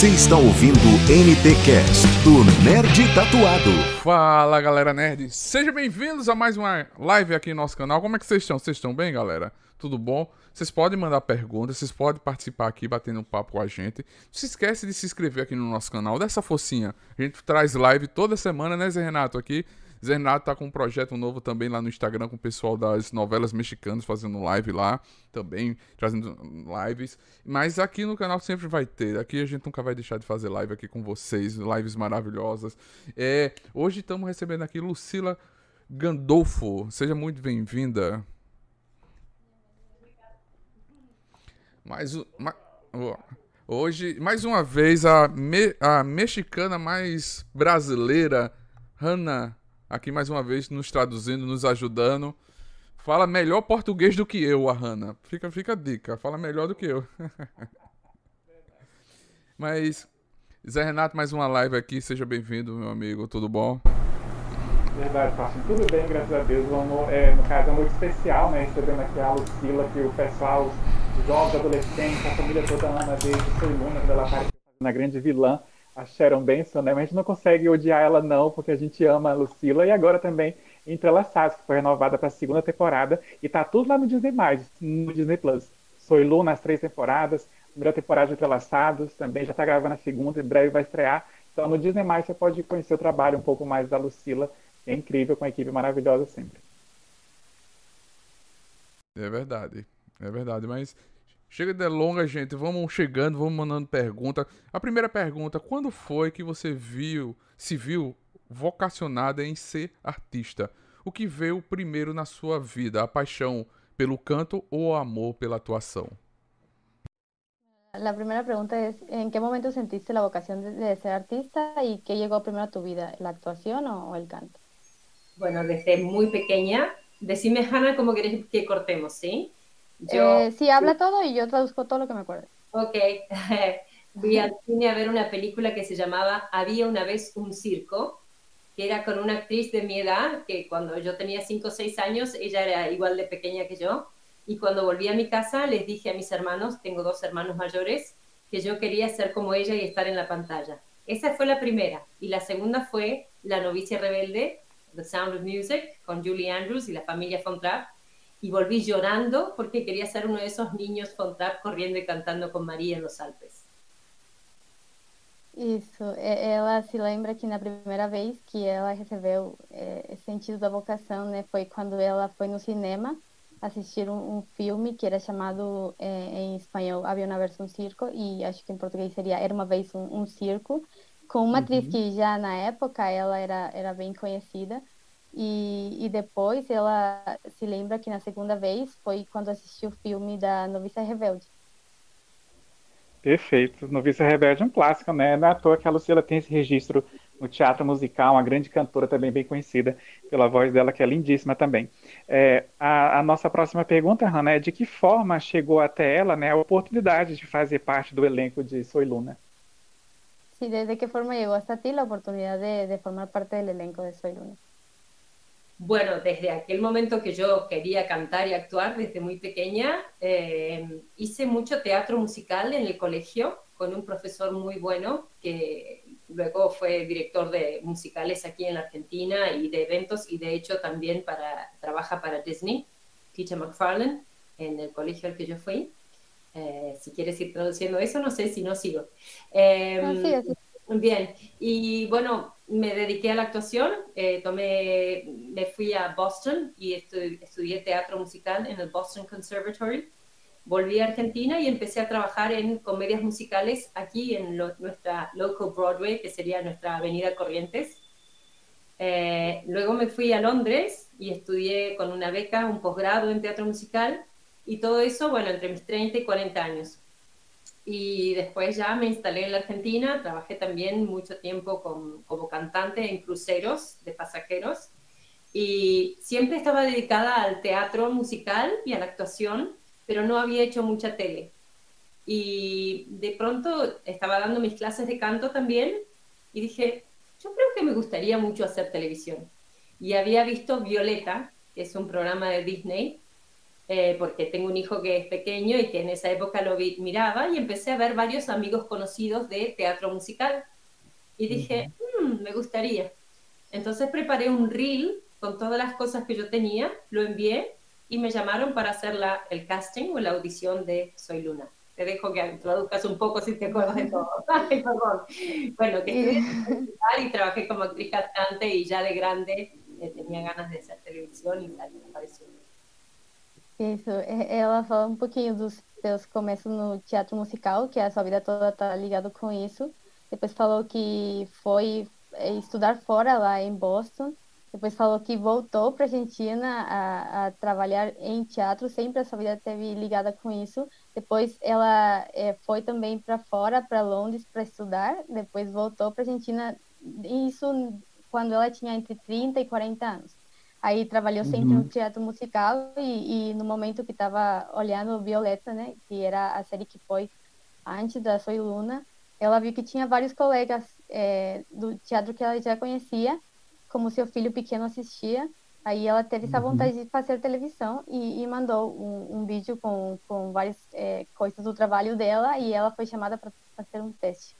Você está ouvindo o NTcast do Nerd Tatuado. Fala galera nerd, sejam bem-vindos a mais uma live aqui no nosso canal. Como é que vocês estão? Vocês estão bem, galera? Tudo bom? Vocês podem mandar perguntas, vocês podem participar aqui, batendo um papo com a gente. Não se esquece de se inscrever aqui no nosso canal, dessa focinha. A gente traz live toda semana, né, Zé Renato? Aqui Zé Renato tá com um projeto novo também lá no Instagram com o pessoal das novelas mexicanas fazendo live lá, também trazendo lives. Mas aqui no canal sempre vai ter. Aqui a gente nunca vai deixar de fazer live aqui com vocês, lives maravilhosas. É, hoje estamos recebendo aqui Lucila Gandolfo. Seja muito bem-vinda. Mais, ma, hoje, mais uma vez, a, me, a mexicana mais brasileira, Hannah aqui mais uma vez nos traduzindo, nos ajudando. Fala melhor português do que eu, a Hanna. Fica, fica a dica, fala melhor do que eu. Mas, Zé Renato, mais uma live aqui, seja bem-vindo, meu amigo, tudo bom? Verdade, Fábio. Tudo bem, graças a Deus. Vamos, é, no caso, é muito especial, né? Recebendo aqui a Lucila, que o pessoal, jovens, adolescentes, a família toda ama desde Foi Luna, quando ela apareceu na grande vilã a Sharon Benson, né? Mas a gente não consegue odiar ela não, porque a gente ama a Lucila e agora também Entrelaçados, que foi renovada para a segunda temporada e tá tudo lá no Disney+, no Disney Plus. Lu nas três temporadas, primeira temporada de Entrelaçados, também já está gravando a segunda, em breve vai estrear. Então no Disney+, você pode conhecer o trabalho um pouco mais da Lucila, é incrível, com uma equipe maravilhosa sempre. É verdade, é verdade, mas Chega de longa, gente. Vamos chegando, vamos mandando pergunta. A primeira pergunta: quando foi que você viu, se viu vocacionada em ser artista? O que veio primeiro na sua vida? A paixão pelo canto ou o amor pela atuação? A primeira pergunta é: em que momento sentiste a vocação de, ser artista e que chegou primeiro a tu vida, a atuação ou o canto? Bueno, desde muy pequeña. Decime, Hanna, cómo querés que cortemos, ¿sí? Yo, eh, sí, habla todo y yo traduzco todo lo que me acuerdo. Ok. Fui al cine a ver una película que se llamaba Había una vez un circo, que era con una actriz de mi edad, que cuando yo tenía 5 o 6 años, ella era igual de pequeña que yo. Y cuando volví a mi casa, les dije a mis hermanos, tengo dos hermanos mayores, que yo quería ser como ella y estar en la pantalla. Esa fue la primera. Y la segunda fue La novicia rebelde, The Sound of Music, con Julie Andrews y la familia Fontrapp y volví llorando porque quería ser uno de esos niños Fontrap corriendo e cantando com Maria nos Alpes. Isso, ela se lembra que na primeira vez que ela recebeu é, esse sentido da vocação, né, foi quando ela foi no cinema assistir um, um filme que era chamado é, em espanhol Havia uma vez um circo e acho que em português seria Era uma vez um, um circo, com uma uhum. atriz que já na época ela era era bem conhecida e, e, depois ela se lembra que na segunda vez foi quando assistiu o filme da Noviça Rebelde. Perfeito. Noviça Rebelde é um clássico, né? Não é à toa que a Luciela tem esse registro no teatro musical, uma grande cantora também bem conhecida pela voz dela, que é lindíssima também. É, a, a, nossa próxima pergunta, Hannah, é de que forma chegou até ela né, a oportunidade de fazer parte do elenco de Soy Luna? Sí, desde que forma llegó hasta ti la oportunidad de, de formar parte del elenco de Soy Luna. Bueno, desde aquel momento que yo quería cantar y actuar desde muy pequeña, eh, hice mucho teatro musical en el colegio con un profesor muy bueno que luego fue director de musicales aquí en la Argentina y de eventos y de hecho también para, trabaja para Disney, Peter McFarlane, en el colegio al que yo fui. Eh, si quieres ir traduciendo eso, no sé si no sigo. Em, sí, Bien, y bueno, me dediqué a la actuación, eh, tomé, me fui a Boston y estudié teatro musical en el Boston Conservatory. Volví a Argentina y empecé a trabajar en comedias musicales aquí en nuestra local Broadway, que sería nuestra avenida Corrientes. Eh, luego me fui a Londres y estudié con una beca un posgrado en teatro musical y todo eso, bueno, entre mis 30 y 40 años y después ya me instalé en la Argentina, trabajé también mucho tiempo como cantante en cruceros de pasajeros y siempre estaba dedicada al teatro musical y a la actuación, pero no había hecho mucha tele. Y de pronto estaba dando mis clases de canto también y dije, yo creo que me gustaría mucho hacer televisión. Y había visto Violeta, que es un programa de Disney, eh, porque tengo un hijo que es pequeño y que en esa época lo vi, miraba y empecé a ver varios amigos conocidos de teatro musical. Y dije, "Mm, me gustaría. Entonces preparé un reel con todas las cosas que yo tenía, lo envié y me llamaron para hacer la, el casting o la audición de Soy Luna. Te dejo que traduzcas un poco si te acuerdas de todo. Ay, perdón. Bueno, que estudié y trabajé como actriz cantante y ya de grande eh, tenía ganas de hacer televisión y tal, me pareció. Isso, ela fala um pouquinho dos seus começos no teatro musical, que a sua vida toda tá ligado com isso. Depois falou que foi eh, estudar fora lá em Boston. Depois falou que voltou para Argentina a, a trabalhar em teatro, sempre a sua vida teve ligada com isso. Depois ela eh, foi também para fora, para Londres, para estudar. Depois voltou para Argentina, isso quando ela tinha entre 30 e 40 anos. Aí trabalhou sempre no teatro musical e, e no momento que estava olhando Violeta, né, que era a série que foi antes da Soy Luna, ela viu que tinha vários colegas eh, do teatro que ela já conhecia, como seu filho pequeno assistia. Aí ela teve essa vontade de fazer televisão e, e mandou um, um vídeo com, com várias eh, coisas do trabalho dela e ela foi chamada para fazer um teste.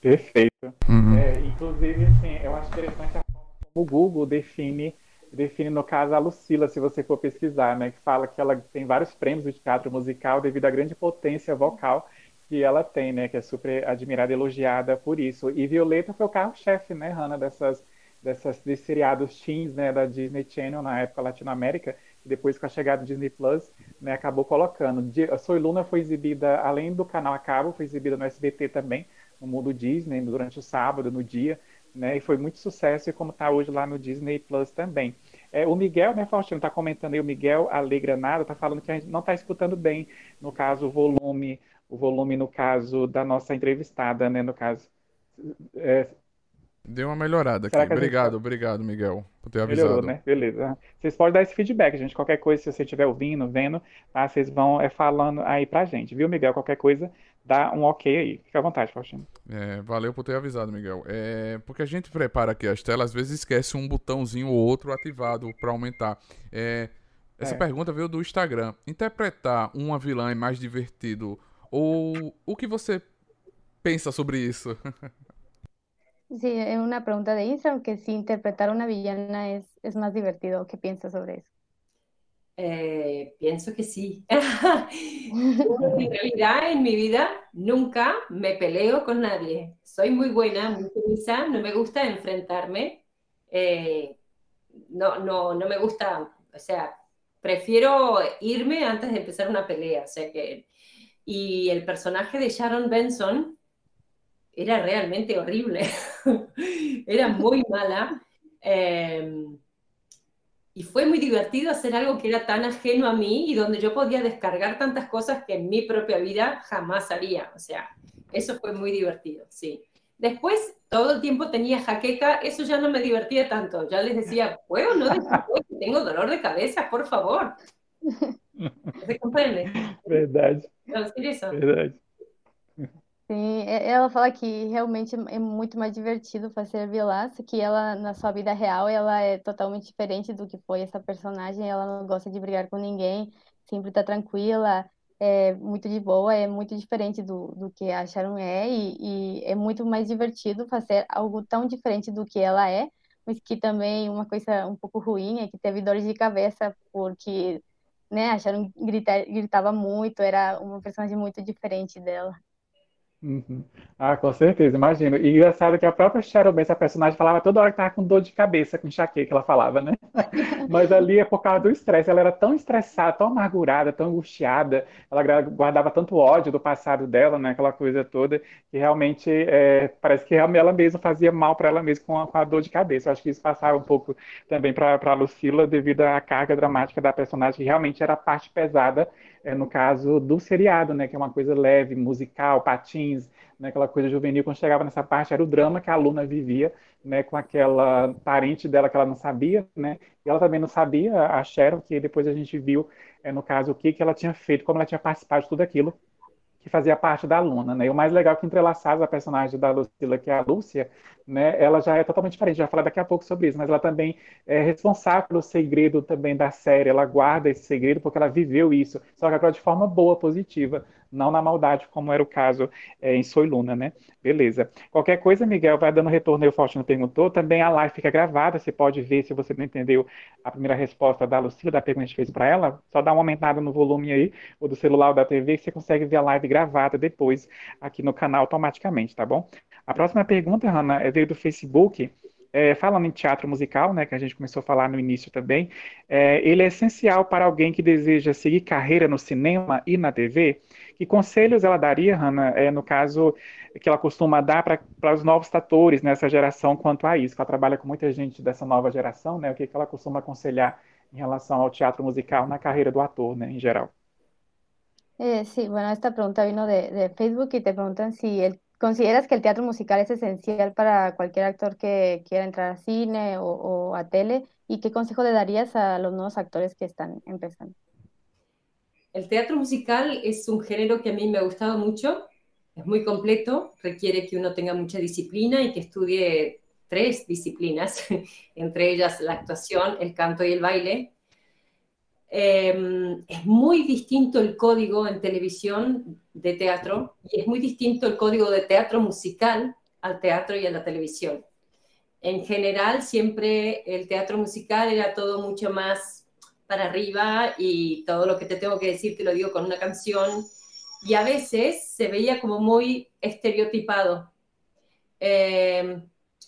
Perfeito. Uhum. É, inclusive, assim, eu acho interessante a o Google define, define, no caso, a Lucila, se você for pesquisar, né? Que fala que ela tem vários prêmios de teatro musical devido à grande potência vocal que ela tem, né? Que é super admirada e elogiada por isso. E Violeta foi o carro-chefe, né, Hannah, dessas, dessas, desses seriados teens, né, da Disney Channel na época Latinoamérica, e depois com a chegada do Disney Plus, né, acabou colocando. A Soy Luna foi exibida, além do canal a cabo, foi exibida no SBT também, no mundo Disney, durante o sábado, no dia, né, e foi muito sucesso, e como está hoje lá no Disney Plus também. É, o Miguel, né, Faustino, está comentando aí, o Miguel Alegranado está falando que a gente não está escutando bem, no caso, o volume, o volume, no caso, da nossa entrevistada, né, no caso. É, Deu uma melhorada aqui. Será que a gente Obrigado, obrigado, Miguel, por ter Melhorou, avisado. né? Beleza. Vocês podem dar esse feedback, gente. Qualquer coisa, se você estiver ouvindo, vendo, tá? Vocês vão é, falando aí pra gente, viu, Miguel? Qualquer coisa, dá um ok aí. Fica à vontade, Faustino. É, valeu por ter avisado, Miguel. É, porque a gente prepara aqui as telas, às vezes esquece um botãozinho ou outro ativado para aumentar. É, essa É. pergunta veio do Instagram. Interpretar uma vilã é mais divertido? Ou o que você pensa sobre isso? Sí, es una pregunta de Instagram que si interpretar una villana es, es más divertido. ¿Qué piensas sobre eso? Eh, pienso que sí. En realidad, en mi vida nunca me peleo con nadie. Soy muy buena, muy sumisa, no me gusta enfrentarme. Eh, no, no, no me gusta, o sea, prefiero irme antes de empezar una pelea. O que, y el personaje de Sharon Benson era realmente horrible. Era muy mala. Eh, y fue muy divertido hacer algo que era tan ajeno a mí y donde yo podía descargar tantas cosas que en mi propia vida jamás haría. O sea, eso fue muy divertido, sí. Después, todo el tiempo tenía jaqueca, eso ya no me divertía tanto. Ya les decía, ¿puedo no que tengo dolor de cabeza? Por favor. ¿Se comprende? Verdade, No, decir eso. verdade. Sim, e- ela fala que realmente é muito mais divertido fazer vilã, só que ela, na sua vida real, ela é totalmente diferente do que foi essa personagem. Ela não gosta de brigar com ninguém, sempre tá tranquila, é muito de boa, é muito diferente do, do que a Sharon é, e, e é muito mais divertido fazer algo tão diferente do que ela é, mas que também uma coisa um pouco ruim é que teve dores de cabeça, porque, né, a Sharon grita, gritava muito, era uma personagem muito diferente dela. Uhum. Ah, com certeza, imagino. E engraçado que a própria Cheryl Benson, a personagem, falava toda hora que tava com dor de cabeça, com enxaqueca, ela falava, né? Mas ali é por causa do estresse. Ela era tão estressada, tão amargurada, tão angustiada, ela guardava tanto ódio do passado dela, né? Aquela coisa toda, que realmente é, parece que ela mesma fazia mal para ela mesma com a, com a dor de cabeça. Eu acho que isso passava um pouco também para para Lucila devido à carga dramática da personagem, que realmente era a parte pesada, é, no caso do seriado, né? Que é uma coisa leve, musical, patins, né, aquela coisa juvenil, quando chegava nessa parte, era o drama que a aluna vivia, né, com aquela parente dela que ela não sabia, né, e ela também não sabia, a Cheryl, que depois a gente viu, é, no caso, o que que ela tinha feito, como ela tinha participado de tudo aquilo, que fazia parte da Luna, né? E o mais legal é que entrelaçados a personagem da Lucila, que é a Lúcia, né? Ela já é totalmente diferente, já falar daqui a pouco sobre isso, mas ela também é responsável pelo segredo também da série, ela guarda esse segredo porque ela viveu isso, só que agora de forma boa, positiva, não na maldade, como era o caso é, em Soy Luna, né? Beleza. Qualquer coisa, Miguel, vai dando retorno aí, o Faustino perguntou, também a live fica gravada, você pode ver se você não entendeu a primeira resposta da Lucila, da pergunta que a gente fez para ela, só dá uma aumentada no volume aí, ou do celular ou da TV, que você consegue ver a live gravada depois aqui no canal automaticamente, tá bom? A próxima pergunta, Hanna, é veio do Facebook. É, falando em teatro musical, né, que a gente começou a falar no início também, é, ele é essencial para alguém que deseja seguir carreira no cinema e na TV? Que conselhos ela daria, Hanna, é, no caso que ela costuma dar para os novos atores nessa geração quanto a isso? Ela trabalha com muita gente dessa nova geração, né? O que, que ela costuma aconselhar em relação ao teatro musical na carreira do ator, né, em geral? Eh, sí, bueno, esta pregunta vino de, de Facebook y te preguntan si el, consideras que el teatro musical es esencial para cualquier actor que quiera entrar a cine o, o a tele y qué consejo le darías a los nuevos actores que están empezando. El teatro musical es un género que a mí me ha gustado mucho, es muy completo, requiere que uno tenga mucha disciplina y que estudie tres disciplinas, entre ellas la actuación, el canto y el baile. Eh, es muy distinto el código en televisión de teatro y es muy distinto el código de teatro musical al teatro y a la televisión. En general, siempre el teatro musical era todo mucho más para arriba y todo lo que te tengo que decir te lo digo con una canción y a veces se veía como muy estereotipado. Eh,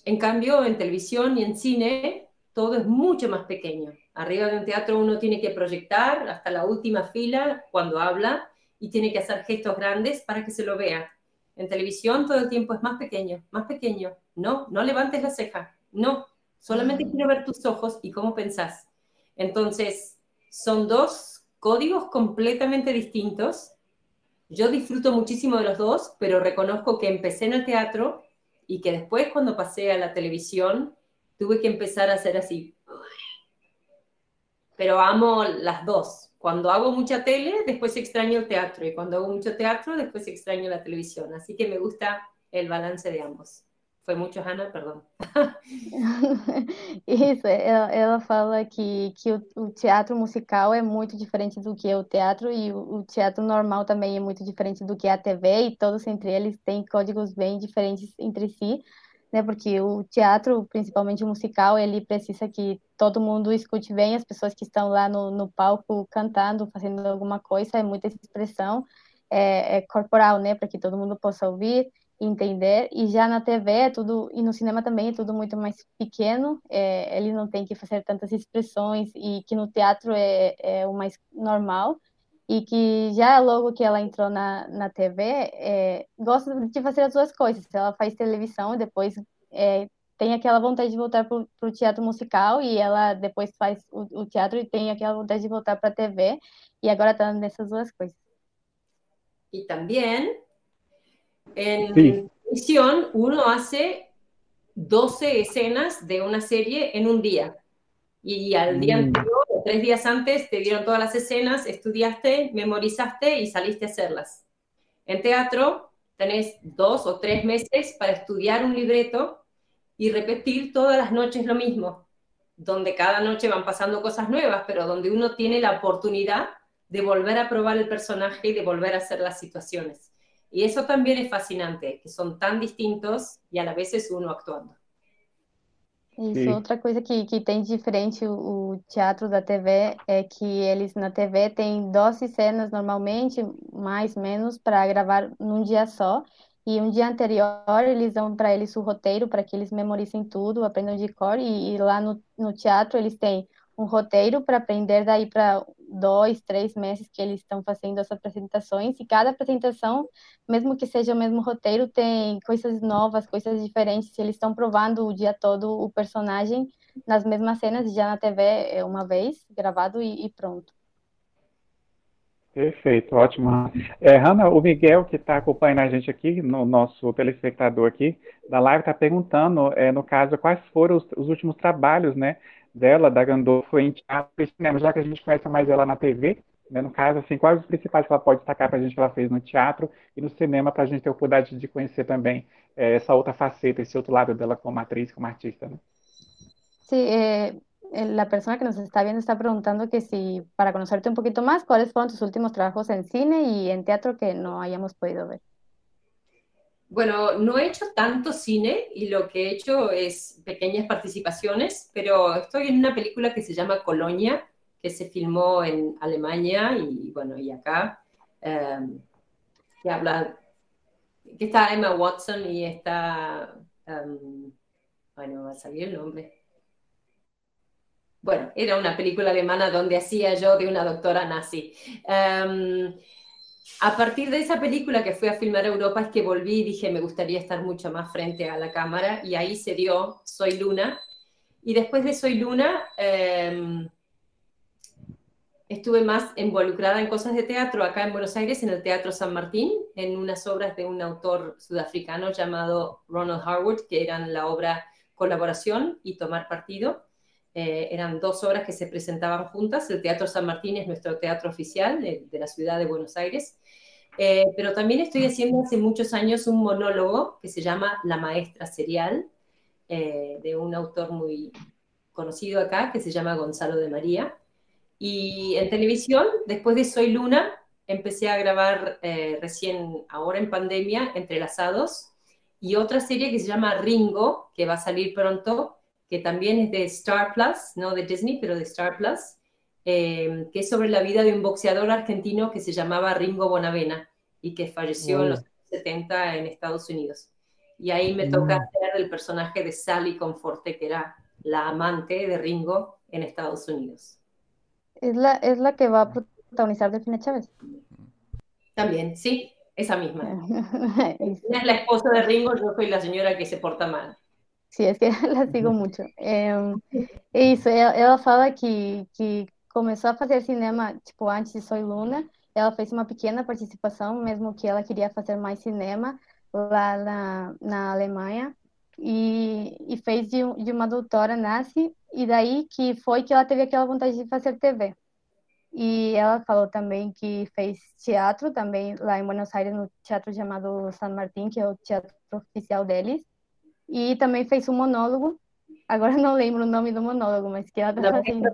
en cambio, en televisión y en cine todo es mucho más pequeño. Arriba de un teatro uno tiene que proyectar hasta la última fila cuando habla y tiene que hacer gestos grandes para que se lo vea. En televisión todo el tiempo es más pequeño, más pequeño. No, no levantes la ceja. No, solamente quiero ver tus ojos y cómo pensás. Entonces, son dos códigos completamente distintos. Yo disfruto muchísimo de los dos, pero reconozco que empecé en el teatro y que después cuando pasé a la televisión tuve que empezar a hacer así. Pero amo las dos. Cuando hago mucha tele, después extraño el teatro. Y cuando hago mucho teatro, después extraño la televisión. Así que me gusta el balance de ambos. Foi muito, Hannah, perdão. Isso, ela, ela, fala que, que o, o, teatro musical é muito diferente do que é o teatro e o, o, teatro normal também é muito diferente do que é a TV e todos entre eles têm códigos bem diferentes entre si, né? Porque o teatro, principalmente o musical, ele precisa que todo mundo escute bem as pessoas que estão lá no, no palco cantando, fazendo alguma coisa, é muita expressão é, é corporal, né? Para que todo mundo possa ouvir entender. E já na TV é tudo e no cinema também é tudo muito mais pequeno. É, ele não tem que fazer tantas expressões e que no teatro é, é o mais normal. E que já logo que ela entrou na, na TV, é, gosta de fazer as duas coisas. Ela faz televisão e depois é, tem aquela vontade de voltar para o teatro musical. E ela depois faz o, o, teatro e tem aquela vontade de voltar para a TV e agora está nessas duas coisas. E também, em televisión uno hace 12 escenas de una serie en un día. Y al día mm. anterior, tres días antes, te dieron todas las escenas, estudiaste, memorizaste y saliste a hacerlas. En teatro tenés dos o tres meses para estudiar un libreto y repetir todas las noches lo mismo, donde cada noche van pasando cosas nuevas, pero donde uno tiene la oportunidad de volver a probar el personaje y de volver a hacer las situaciones. Y eso también es fascinante, que son tan distintos y a la vez es uno actuando. Isso, Sim. outra coisa que, que tem diferente o, o, teatro da TV é que eles na TV têm 12 cenas normalmente, mais menos, para gravar num dia só. E um dia anterior eles dão para eles o roteiro para que eles memorizem tudo, aprendam de cor. E, e lá no, no teatro eles têm um roteiro para aprender daí para dois, três meses que eles estão fazendo as apresentações e cada apresentação, mesmo que seja o mesmo roteiro, tem coisas novas, coisas diferentes. Eles estão provando o dia todo o personagem nas mesmas cenas, já na TV é uma vez gravado e, e pronto. Perfeito, ótimo. É, Hanna, o Miguel, que está acompanhando a gente aqui, no nosso telespectador aqui da live, está perguntando, é, no caso, quais foram os, os últimos trabalhos, né, dela, da Gandolfo, em teatro e cinema, já que a gente conhece mais ela na TV, Né? No caso, assim, quais os principais que ela pode destacar para a gente que ela fez no teatro e no cinema para a gente ter a oportunidade de conhecer também é, essa outra faceta, esse outro lado dela como atriz, como artista, né? Sí, eh, la persona que nos está viendo está preguntando que si, para conocerte un poquito más, ¿cuáles fueron tus últimos trabajos en cine y en teatro que no hayamos podido ver? Bueno, no he hecho tanto cine y lo que he hecho es pequeñas participaciones, pero estoy en una película que se llama Colonia, que se filmó en Alemania y bueno, y acá, um, que habla, que está Emma Watson y está, bueno, va a salir el nombre. Bueno, era una película alemana donde hacía yo de una doctora nazi. Um, a partir de esa película que fui a filmar a Europa es que volví y dije, me gustaría estar mucho más frente a la cámara y ahí se dio Soy Luna. Y después de Soy Luna, eh, estuve más involucrada en cosas de teatro acá en Buenos Aires, en el Teatro San Martín, en unas obras de un autor sudafricano llamado Ronald Harwood, que eran la obra Colaboración y Tomar Partido. Eh, eran dos obras que se presentaban juntas. El Teatro San Martín es nuestro teatro oficial de, de la ciudad de Buenos Aires. Eh, pero también estoy haciendo hace muchos años un monólogo que se llama La Maestra Serial, eh, de un autor muy conocido acá que se llama Gonzalo de María. Y en televisión, después de Soy Luna, empecé a grabar eh, recién ahora en pandemia, Entrelazados, y otra serie que se llama Ringo, que va a salir pronto, que también es de Star Plus, no de Disney, pero de Star Plus, eh, que es sobre la vida de un boxeador argentino que se llamaba Ringo Bonavena y que falleció Mm. en los años 70 en Estados Unidos. Y ahí me toca hacer el personaje de Sally Conforte, que era la amante de Ringo en Estados Unidos. Es la, es la que va a protagonizar Delfina Chávez. También, sí, esa misma. Es la esposa de Ringo, yo soy la señora que se porta mal. Sim, é que ela sigo. É, é isso, ela, ela fala que, que começou a fazer cinema, tipo, antes de Soy Luna, ela fez uma pequena participação, mesmo que ela queria fazer mais cinema lá na, na Alemanha, e, e fez de, de uma doutora nazi, e daí que foi que ela teve aquela vontade de fazer TV. E ela falou também que fez teatro também lá em Buenos Aires, no teatro chamado San Martín, que é o teatro oficial deles, e também fez um monólogo. Agora não lembro o nome do monólogo, mas que ela tá fazendo.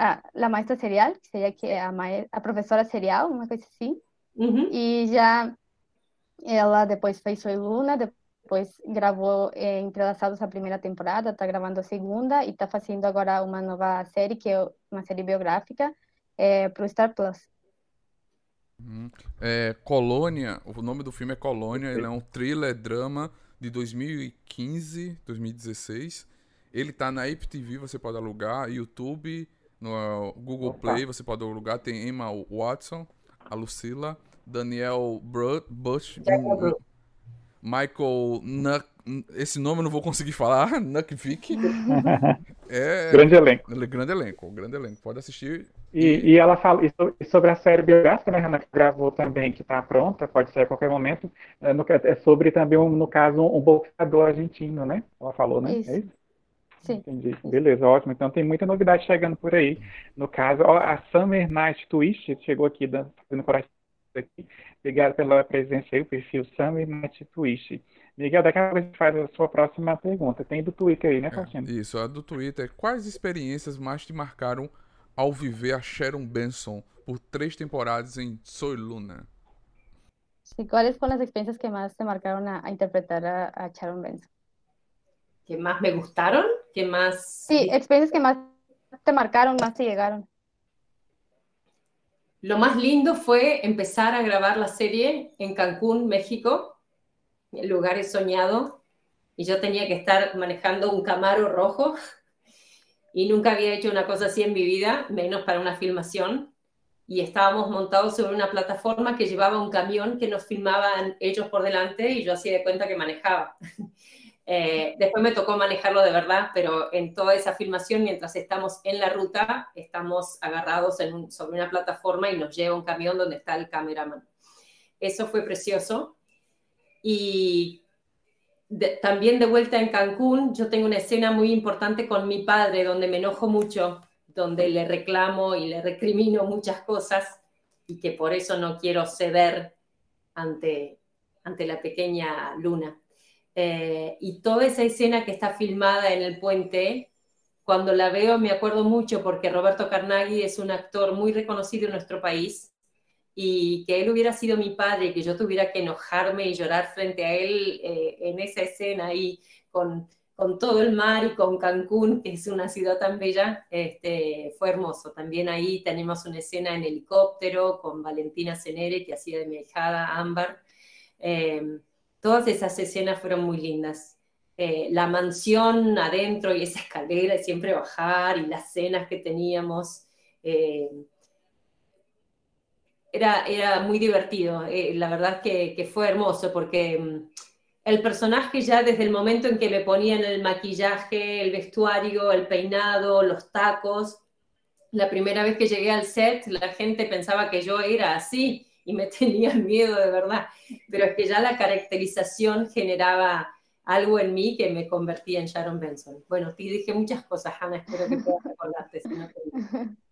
Serial. Ah, La Maestra Serial, que seria que é a, a professora serial, uma coisa assim. Ujú. E já ela depois fez Soy Luna, depois gravou eh, Entrelaçados a primeira temporada, tá gravando a segunda e tá fazendo agora uma nova série, que é uma série biográfica, eh, pro Star Plus. Uhum. É, Colônia, o nome do filme é Colônia, ele é um thriller drama de 2015, 2016. Ele tá na App TV, você pode alugar, YouTube, no uh, Google Opa. Play, você pode alugar. Tem Emma Watson, a Lucila, Daniel Bru- Bush, Bru- Michael Nuck, esse nome eu não vou conseguir falar, Nuckvik. É, Grande elenco. ele é grande elenco, grande elenco. Pode assistir. E, e ela fala e so- sobre a série biográfica, né, Renan, que gravou também, que está pronta, pode ser a qualquer momento, é, é sobre também, um, no caso, um boxeador argentino, né? Ela falou, né? Isso. É isso? Sim. Entendi. Beleza, ótimo. Então tem muita novidade chegando por aí. No caso, ó, a Summer Night Twist chegou aqui, fazendo coração aqui. Obrigado pela presença aí, o perfil Summer Night Twist. Miguel, daqui a pouco a gente faz a sua próxima pergunta. Tem do Twitter aí, né, É, Faustino? isso, a do Twitter. Quais experiências mais te marcaram ao viver a Sharon Benson por três temporadas em Soy Luna? Sí, ¿cuáles fueron las experiencias que más te marcaron a, a interpretar a, a Sharon Benson? ¿Qué más me gustaron? ¿Qué más? Sí, experiencias que más te marcaron, más te llegaron. Lo más lindo fue empezar a grabar la serie en Cancún, México, el lugar es soñado, y yo tenía que estar manejando un Camaro rojo, y nunca había hecho una cosa así en mi vida, menos para una filmación, y estábamos montados sobre una plataforma que llevaba un camión que nos filmaban ellos por delante, y yo hacía de cuenta que manejaba. Eh, después me tocó manejarlo de verdad, pero en toda esa filmación, mientras estamos en la ruta, estamos agarrados en sobre una plataforma y nos lleva un camión donde está el cameraman. Eso fue precioso. Y también de vuelta en Cancún, yo tengo una escena muy importante con mi padre, donde me enojo mucho, donde le reclamo y le recrimino muchas cosas y que por eso no quiero ceder ante, ante la pequeña Luna. Eh, y toda esa escena que está filmada en el puente, cuando la veo me acuerdo mucho porque Roberto Carnaghi es un actor muy reconocido en nuestro país y que él hubiera sido mi padre, que yo tuviera que enojarme y llorar frente a él eh, en esa escena ahí con, con, todo el mar y con Cancún, que es una ciudad tan bella, este, fue hermoso. También ahí tenemos una escena en helicóptero con Valentina Cenere, que hacía de mi hijada Ámbar. Eh, todas esas escenas fueron muy lindas. Eh, la mansión adentro y esa escalera y siempre bajar y las cenas que teníamos. Eh, era, era muy divertido. Eh, la verdad que, fue hermoso porque mm, el personaje ya desde el momento en que me ponían el maquillaje, el vestuario, el peinado, los tacos, la primera vez que llegué al set la gente pensaba que yo era así y me tenían miedo de verdad, pero es que ya la caracterización generaba algo en mí que me convertía en Sharon Benson. Bueno, te dije muchas cosas, Hannah, espero que puedas recordarte. Te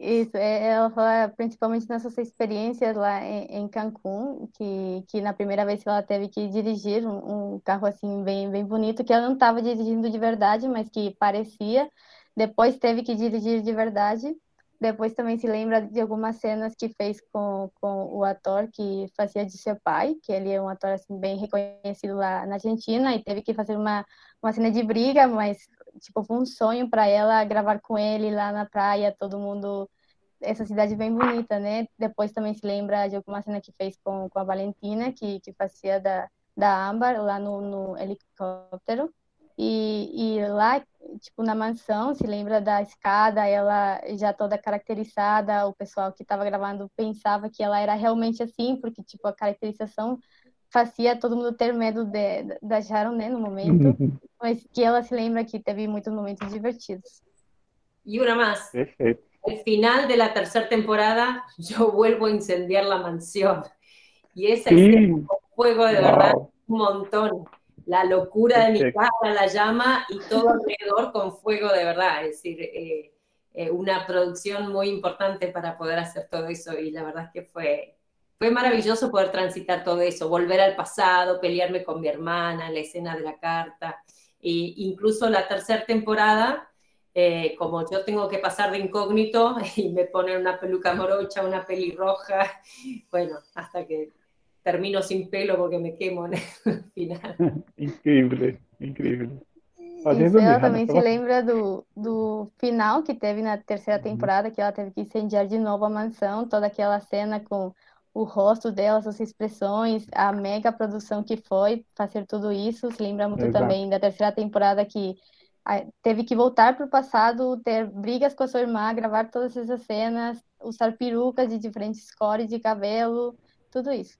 Isso, ela fala principalmente nessas experiências lá em, em Cancún, que, que na primeira vez ela teve que dirigir um, um carro assim bem, bem bonito, que ela não estava dirigindo de verdade, mas que parecia. Depois teve que dirigir de verdade depois também se lembra de algumas cenas que fez com, com o ator que fazia de seu pai, que ele é um ator assim, bem reconhecido lá na Argentina, e teve que fazer uma, uma cena de briga, mas tipo, foi um sonho para ela gravar com ele lá na praia, todo mundo. Essa cidade bem bonita, né? Depois também se lembra de alguma cena que fez com, com a Valentina, que, que fazia da, da Amber lá no, no helicóptero. E, e lá, tipo, na mansão, se lembra da escada, ela já toda caracterizada, o pessoal que estava gravando pensava que ela era realmente assim, porque, tipo, a caracterização fazia todo mundo ter medo de, da Sharon, né, no momento, mas que ela se lembra que teve muitos momentos divertidos. E uma mais. Perfeito. Al final de la tercera temporada, yo vuelvo a incendiar la mansión. Y esa sí. escena con fuego, de wow. verdad, un montón. La locura de mi casa, la llama y todo alrededor con fuego de verdad. Es decir, eh, eh, una producción muy importante para poder hacer todo eso y la verdad es que fue, fue maravilloso poder transitar todo eso, volver al pasado, pelearme con mi hermana, la escena de la carta, e incluso la tercera temporada, eh, como yo tengo que pasar de incógnito y me ponen una peluca morocha, una pelirroja, bueno, hasta que termino sin pelo porque me quemo no final. incrível, incrível. Isso, ela também se lembra do, do final que teve na terceira temporada, que ela teve que incendiar de novo a mansão, toda aquela cena com o rosto dela, suas expressões, a mega produção que foi fazer tudo isso. Se lembra muito Exato. também da terceira temporada que teve que voltar para o passado, ter brigas com a sua irmã, gravar todas essas cenas, usar perucas de diferentes cores de cabelo, tudo isso.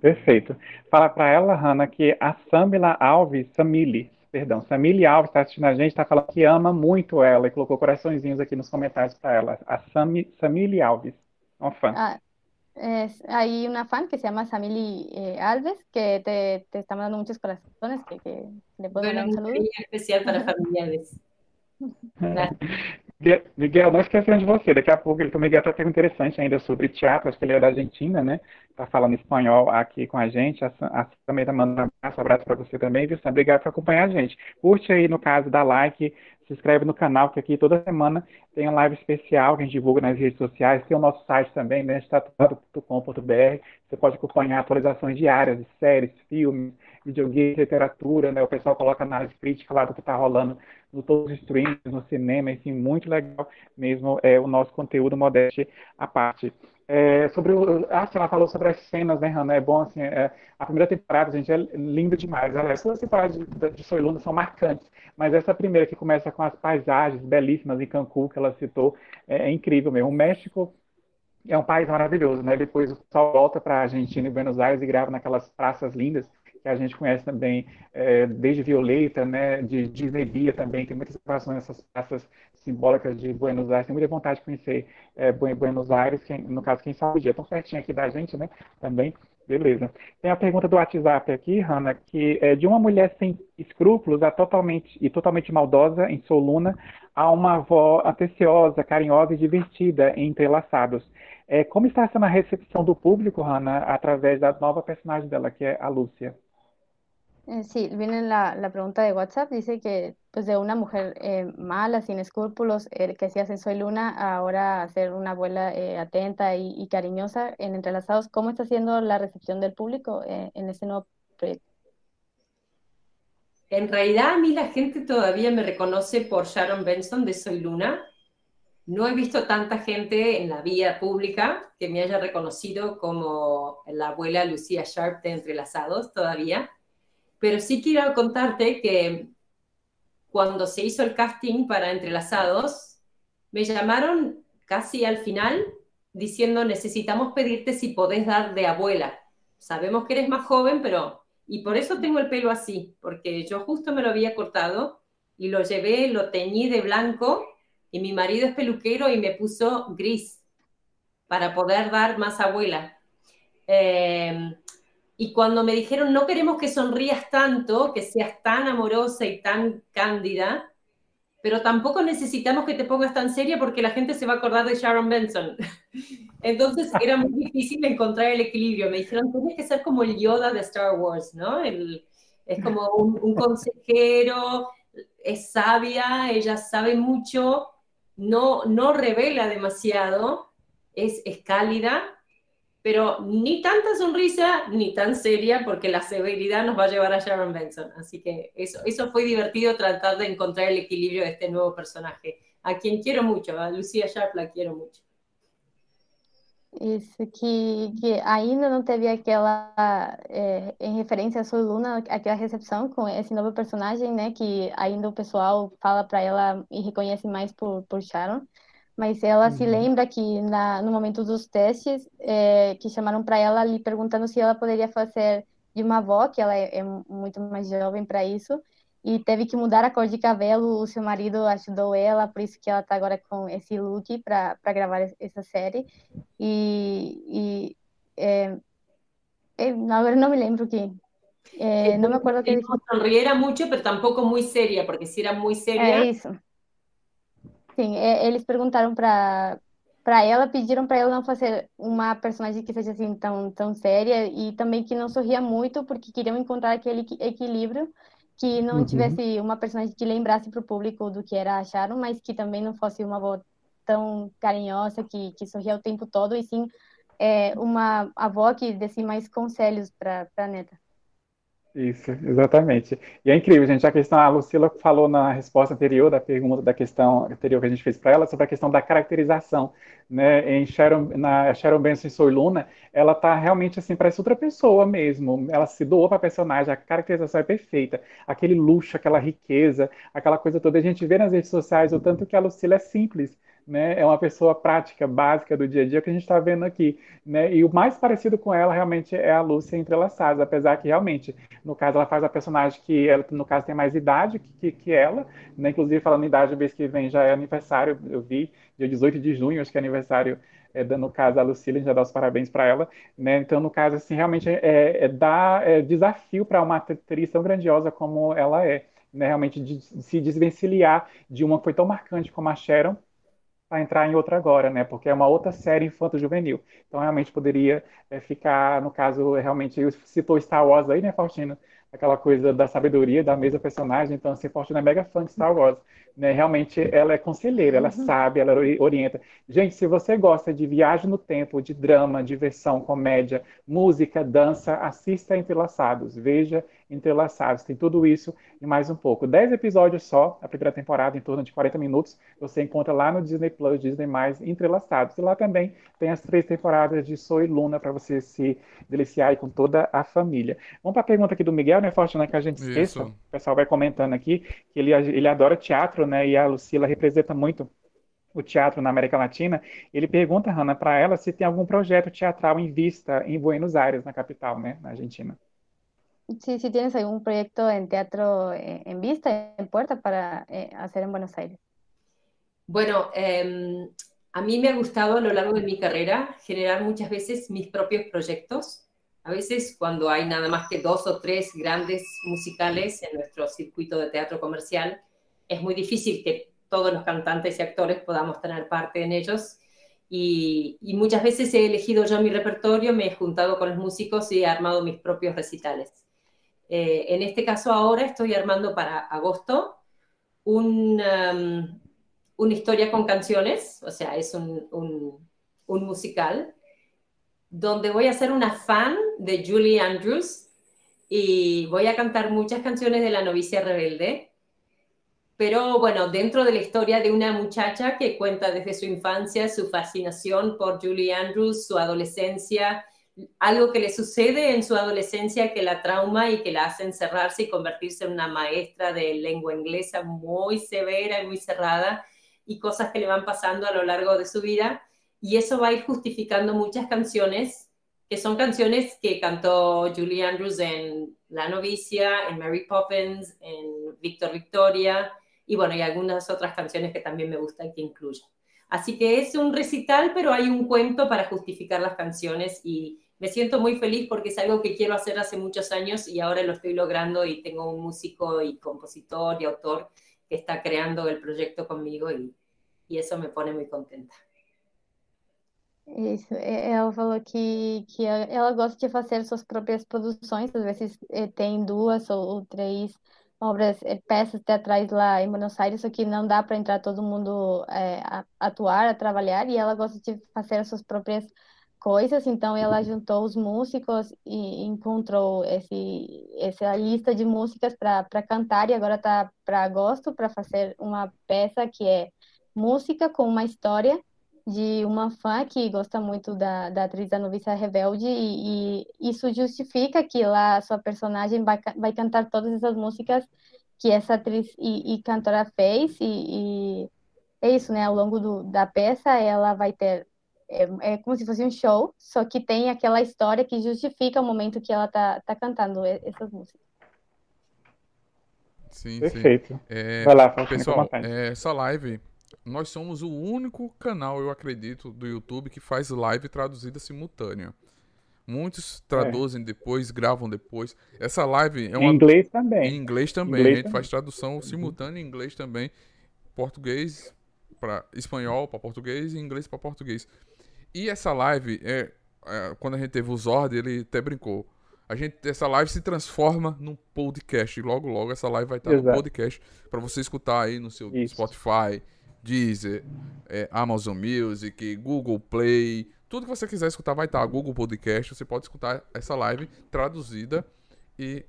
Perfeito. Fala para ela, Hanna, que a Samila Alves, Samili, perdão, Samili Alves está assistindo a gente, está falando que ama muito ela e colocou coraçõezinhos aqui nos comentários para ela. A Sami, Samili Alves, uma fã. Ah, es, hay una fan que se llama Samili eh, Alves que te, te, está mandando muchos corazones, que, que le puedo bueno, mandar un saludo. especial para familiares. Miguel, não esquecendo de você, daqui a pouco ele também vai ter algo interessante ainda sobre teatro, acho que ele é da Argentina, né? Tá falando espanhol aqui com a gente, a, a também tá mandando um abraço, um abraço para você também, viu? Obrigado por acompanhar a gente. Curte aí, no caso, dá like, se inscreve no canal, que aqui toda semana tem uma live especial que a gente divulga nas redes sociais, tem o nosso site também, né, você pode acompanhar atualizações diárias de séries, filmes, videogame, literatura, né, o pessoal coloca análise crítica lá do que está rolando no todos os streams, no cinema, enfim, muito legal mesmo é, o nosso conteúdo modeste à parte. É, sobre o, ah, ela falou sobre as cenas, né, Hannah? É bom, assim, é, a primeira temporada, gente, é linda demais. Aliás, todas as temporadas de, de Soy Luna são marcantes, mas essa primeira que começa com as paisagens belíssimas em Cancún, que ela citou, é, é incrível mesmo. O México é um país maravilhoso, né? Depois o pessoal volta para a Argentina e Buenos Aires e grava naquelas praças lindas que a gente conhece também é, desde Violeta, né, de Disney Bia também, tem muitas informações nessas praças simbólicas de Buenos Aires, tem muita vontade de conhecer é, Buenos Aires, quem, no caso, quem sabe o dia, tão pertinho aqui da gente, né, também, Beleza. Tem a pergunta do WhatsApp aqui, Hanna, que é de uma mulher sem escrúpulos a totalmente, e totalmente maldosa em Soluna a uma avó atenciosa, carinhosa e divertida Entrelaçados. É, como está sendo a recepção do público, Hanna, através da nova personagem dela, que é a Lúcia? Eh, Sí, viene la, la pregunta de WhatsApp, dice que pues de una mujer eh, mala, sin escrúpulos, eh, que hace Soy Luna, ahora a ser una abuela eh, atenta y, cariñosa en Entrelazados, ¿cómo está siendo la recepción del público en este nuevo proyecto? En realidad a mí la gente todavía me reconoce por Sharon Benson de Soy Luna. No he visto tanta gente en la vía pública que me haya reconocido como la abuela Lucía Sharp de Entrelazados todavía. Pero sí quiero contarte que cuando se hizo el casting para Entrelazados, me llamaron casi al final diciendo necesitamos pedirte si podés dar de abuela. Sabemos que eres más joven, pero... Y por eso tengo el pelo así, porque yo justo me lo había cortado y lo llevé, lo teñí de blanco y mi marido es peluquero y me puso gris para poder dar más abuela. Eh, y cuando me dijeron, no queremos que sonrías tanto, que seas tan amorosa y tan cándida, pero tampoco necesitamos que te pongas tan seria porque la gente se va a acordar de Sharon Benson. Entonces era muy difícil encontrar el equilibrio. Me dijeron, tienes que ser como el Yoda de Star Wars, ¿no? Es como un, un consejero, es sabia, ella sabe mucho, no, no revela demasiado, es, es cálida, pero ni tanta sonrisa ni tan seria porque la severidad nos va a llevar a Sharon Benson. Así que eso, eso fue divertido tratar de encontrar el equilibrio de este nuevo personaje, a quien quiero mucho, a Lucía Sharp la quiero mucho. Isso, que, que ainda não teve aquela, é, em referência a Soy Luna, aquela recepção com esse novo personagem, né, que ainda o pessoal fala para ela e reconhece mais por, por Sharon, mas ela se Uhum. lembra que na, no momento dos testes, é, que chamaram para ela ali perguntando se ela poderia fazer de uma avó, que ela é, é muito mais jovem para isso, e teve que mudar a cor de cabelo, o seu marido ajudou ela, por isso que ela está agora com esse look para para gravar es- essa série. E, e é, é, agora não me lembro que. é, não me acordo que sonriera mucho, pero tampoco muy seria, porque si era muy É seria, isso. Sim, é, eles perguntaram para para ela, pediram para ela não fazer uma personagem que seja assim tão tão séria e também que não sorria muito, porque queriam encontrar aquele equi- equilíbrio que não Uhum. tivesse uma personagem que lembrasse para o público do que era a Sharon, mas que também não fosse uma avó tão carinhosa que que sorria o tempo todo, e sim é, uma avó que desse mais conselhos para a neta. Isso, exatamente. E é incrível, gente, a questão, a Lucila falou na resposta anterior da pergunta da questão anterior que a gente fez para ela sobre a questão da caracterização, né? Em Sharon, na Sharon Benson em Soy Luna, ela tá realmente assim, parece outra pessoa mesmo. Ela se doou para a personagem, a caracterização é perfeita, aquele luxo, aquela riqueza, aquela coisa toda. A gente vê nas redes sociais o tanto que a Lucila é simples, né? É uma pessoa prática, básica do dia a dia que a gente está vendo aqui, né? E o mais parecido com ela realmente é a Lúcia Entrelaçados, apesar que realmente no caso, ela faz a personagem que, ela, no caso, tem mais idade que, que, que ela, né? Inclusive, falando em idade, mês que vem já é aniversário, eu vi, dia 18 de junho, acho que é aniversário, é, no caso, Lucila, a gente já dá os parabéns para ela, né? Então, no caso, assim, realmente é, é dar é, desafio para uma atriz tão grandiosa como ela é, né? Realmente de, de se desvencilhar de uma que foi tão marcante como a Sharon, para entrar em outra agora, né? Porque é uma outra série infanto-juvenil. Então, realmente poderia é, ficar, no caso, realmente, eu citou Star Wars aí, né, Faustino? Aquela coisa da sabedoria da mesma personagem. Então, assim, Faustino é mega fã de Star Wars, né? Realmente, ela é conselheira, ela sabe, ela ori- orienta. Gente, se você gosta de viagem no tempo, de drama, diversão, comédia, música, dança, assista Entrelaçados. Veja Entrelaçados. Tem tudo isso e mais um pouco. Dez episódios só, a primeira temporada, em torno de 40 minutos. Você encontra lá no Disney Plus, Disney Mais, Entrelaçados. E lá também tem as três temporadas de Soy Luna para você se deliciar aí com toda a família. Vamos para a pergunta aqui do Miguel, né, Faustino, que a gente esqueça. Isso. O pessoal vai comentando aqui que ele, ele adora teatro, né? E a Lucila representa muito o teatro na América Latina. Ele pergunta, Hanna, para ela se tem algum projeto teatral em vista em Buenos Aires, na capital, né, na Argentina. Sí, si tienes algún proyecto en teatro eh, en vista, en puerta para eh, hacer en Buenos Aires. Bueno, eh, a mí me ha gustado a lo largo de mi carrera generar muchas veces mis propios proyectos. A veces cuando hay nada más que dos o tres grandes musicales en nuestro circuito de teatro comercial, es muy difícil que todos los cantantes y actores podamos tener parte en ellos. Y, muchas veces he elegido yo mi repertorio, me he juntado con los músicos y he armado mis propios recitales. Eh, en este caso ahora estoy armando para agosto un, um, una historia con canciones, o sea, es un, un musical donde voy a ser una fan de Julie Andrews y voy a cantar muchas canciones de la novicia rebelde, pero bueno, dentro de la historia de una muchacha que cuenta desde su infancia su fascinación por Julie Andrews, su adolescencia, algo que le sucede en su adolescencia que la trauma y que la hace encerrarse y convertirse en una maestra de lengua inglesa muy severa y muy cerrada y cosas que le van pasando a lo largo de su vida. Y eso va a ir justificando muchas canciones que son canciones que cantó Julie Andrews en La novicia, en Mary Poppins, en Victor Victoria y bueno, y algunas otras canciones que también me gustan que incluya. Así que es un recital, pero hay un cuento para justificar las canciones y me siento muy feliz porque es algo que quiero hacer hace muchos años y ahora lo estoy logrando y tengo un músico y compositor y autor que está creando el proyecto conmigo y, y eso me pone muy contenta. Isso, ela falou que, que ela gosta de fazer suas próprias produções, às vezes eh, tem duas ou três obras, eh, peças teatrais lá em Buenos Aires, só que não dá para entrar todo mundo é, a atuar, a trabalhar, e ela gosta de fazer as suas próprias coisas, então ela juntou os músicos e encontrou esse, essa lista de músicas para cantar, e agora está para agosto para fazer uma peça que é música com uma história de uma fã que gosta muito da, da atriz da Noviça Rebelde e, e, isso justifica que lá a sua personagem vai, vai cantar todas essas músicas que essa atriz e, e cantora fez e, e, é isso, né? Ao longo do, da peça ela vai ter é, é, como se fosse um show, só que tem aquela história que justifica o momento que ela tá, tá cantando essas músicas. Sim, Perfeito. sim. É, Vai lá, pessoal, é, essa live nós somos o único canal, eu acredito, do YouTube que faz live traduzida simultânea. Muitos traduzem é. depois, gravam depois. Essa live é uma. Em inglês também. Em inglês também. Inglês a gente também. faz tradução uhum. simultânea em inglês também. Português para espanhol para português e inglês para português. E essa live, é, é, quando a gente teve o Zord, ele até brincou. A gente, essa live se transforma num podcast. Logo, logo, essa live vai estar Exato. no podcast para você escutar aí no seu Isso. Spotify, Deezer, é, Amazon Music, Google Play, tudo que você quiser escutar vai estar. Google Podcast, você pode escutar essa live traduzida e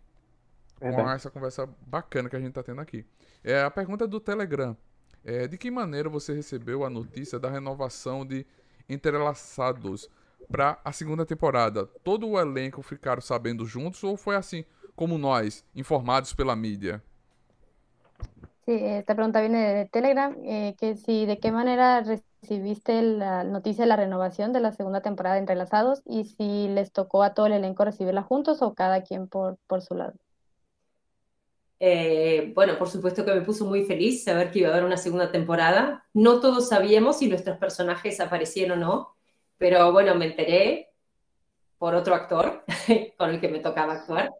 com essa conversa bacana que a gente está tendo aqui. É, a pergunta do Telegram. É, de que maneira você recebeu a notícia da renovação de Entrelaçados para a segunda temporada? Todo o elenco ficaram sabendo juntos ou foi assim como nós, informados pela mídia? Sí, esta pregunta viene de Telegram, eh, que si de qué manera recibiste la noticia de la renovación de la segunda temporada de Entrelazados y si les tocó a todo el elenco recibirla juntos o cada quien por, por su lado. Eh, bueno, por supuesto que me puso muy feliz saber que iba a haber una segunda temporada. No todos sabíamos si nuestros personajes aparecieron o no, pero bueno, me enteré por otro actor con el que me tocaba actuar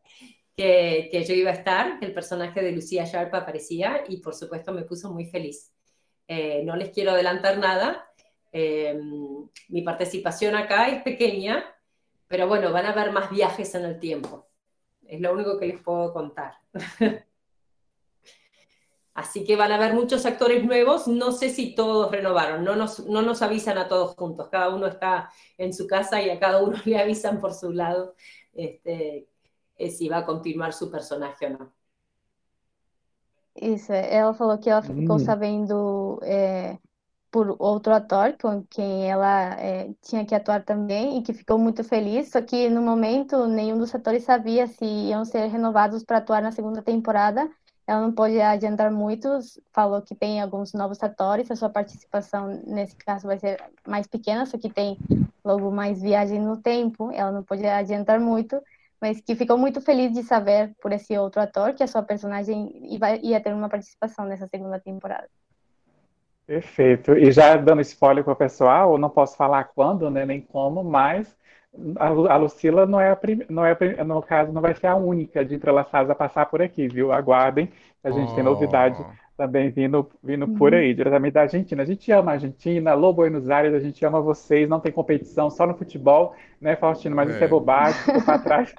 que, yo iba a estar, que el personaje de Lucía Sharp aparecía y por supuesto me puso muy feliz. Eh, no les quiero adelantar nada, eh, mi participación acá es pequeña, pero bueno, van a haber más viajes en el tiempo. Es lo único que les puedo contar. Así que van a haber muchos actores nuevos. No sé si todos renovaron. No nos, no nos avisan a todos juntos. Cada uno está en su casa y a cada uno le avisan por su lado este, eh, se vai continuar seu personagem ou não. Isso, ela falou que ela ficou hum. sabendo é, por outro ator com quem ela é, tinha que atuar também e que ficou muito feliz, só que no momento nenhum dos atores sabia se iam ser renovados para atuar na segunda temporada. Ela não pôde adiantar muito, falou que tem alguns novos atores, a sua participação nesse caso vai ser mais pequena, só que tem logo mais viagem no tempo, ela não pôde adiantar muito, mas que ficou muito feliz de saber por esse outro ator que a sua personagem ia, ia ter uma participação nessa segunda temporada. Perfeito. E já dando spoiler para o pessoal, eu não posso falar quando, né, nem como, mas a, Lucila não é a prim, não é a, no caso não vai ser a única de entrelaçados a passar por aqui, viu? Aguardem, a gente oh. tem novidade também vindo, vindo uhum. por aí, diretamente da Argentina. A gente ama a Argentina, alô Buenos Aires, a gente ama vocês, não tem competição, só no futebol, né, Faustino? Mas é. isso é bobagem, ficou para trás.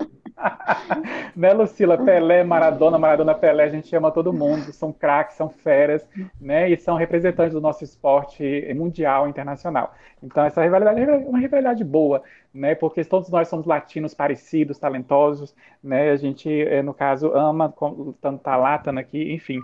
né, Lucila? Pelé, Maradona, Maradona, Pelé, a gente ama todo mundo, são craques, são feras, né? E são representantes do nosso esporte mundial, internacional. Então, essa rivalidade é uma rivalidade boa, né? Porque todos nós somos latinos parecidos, talentosos, né? A gente, eh, no caso, ama tanto tá lá, tanto aqui, enfim.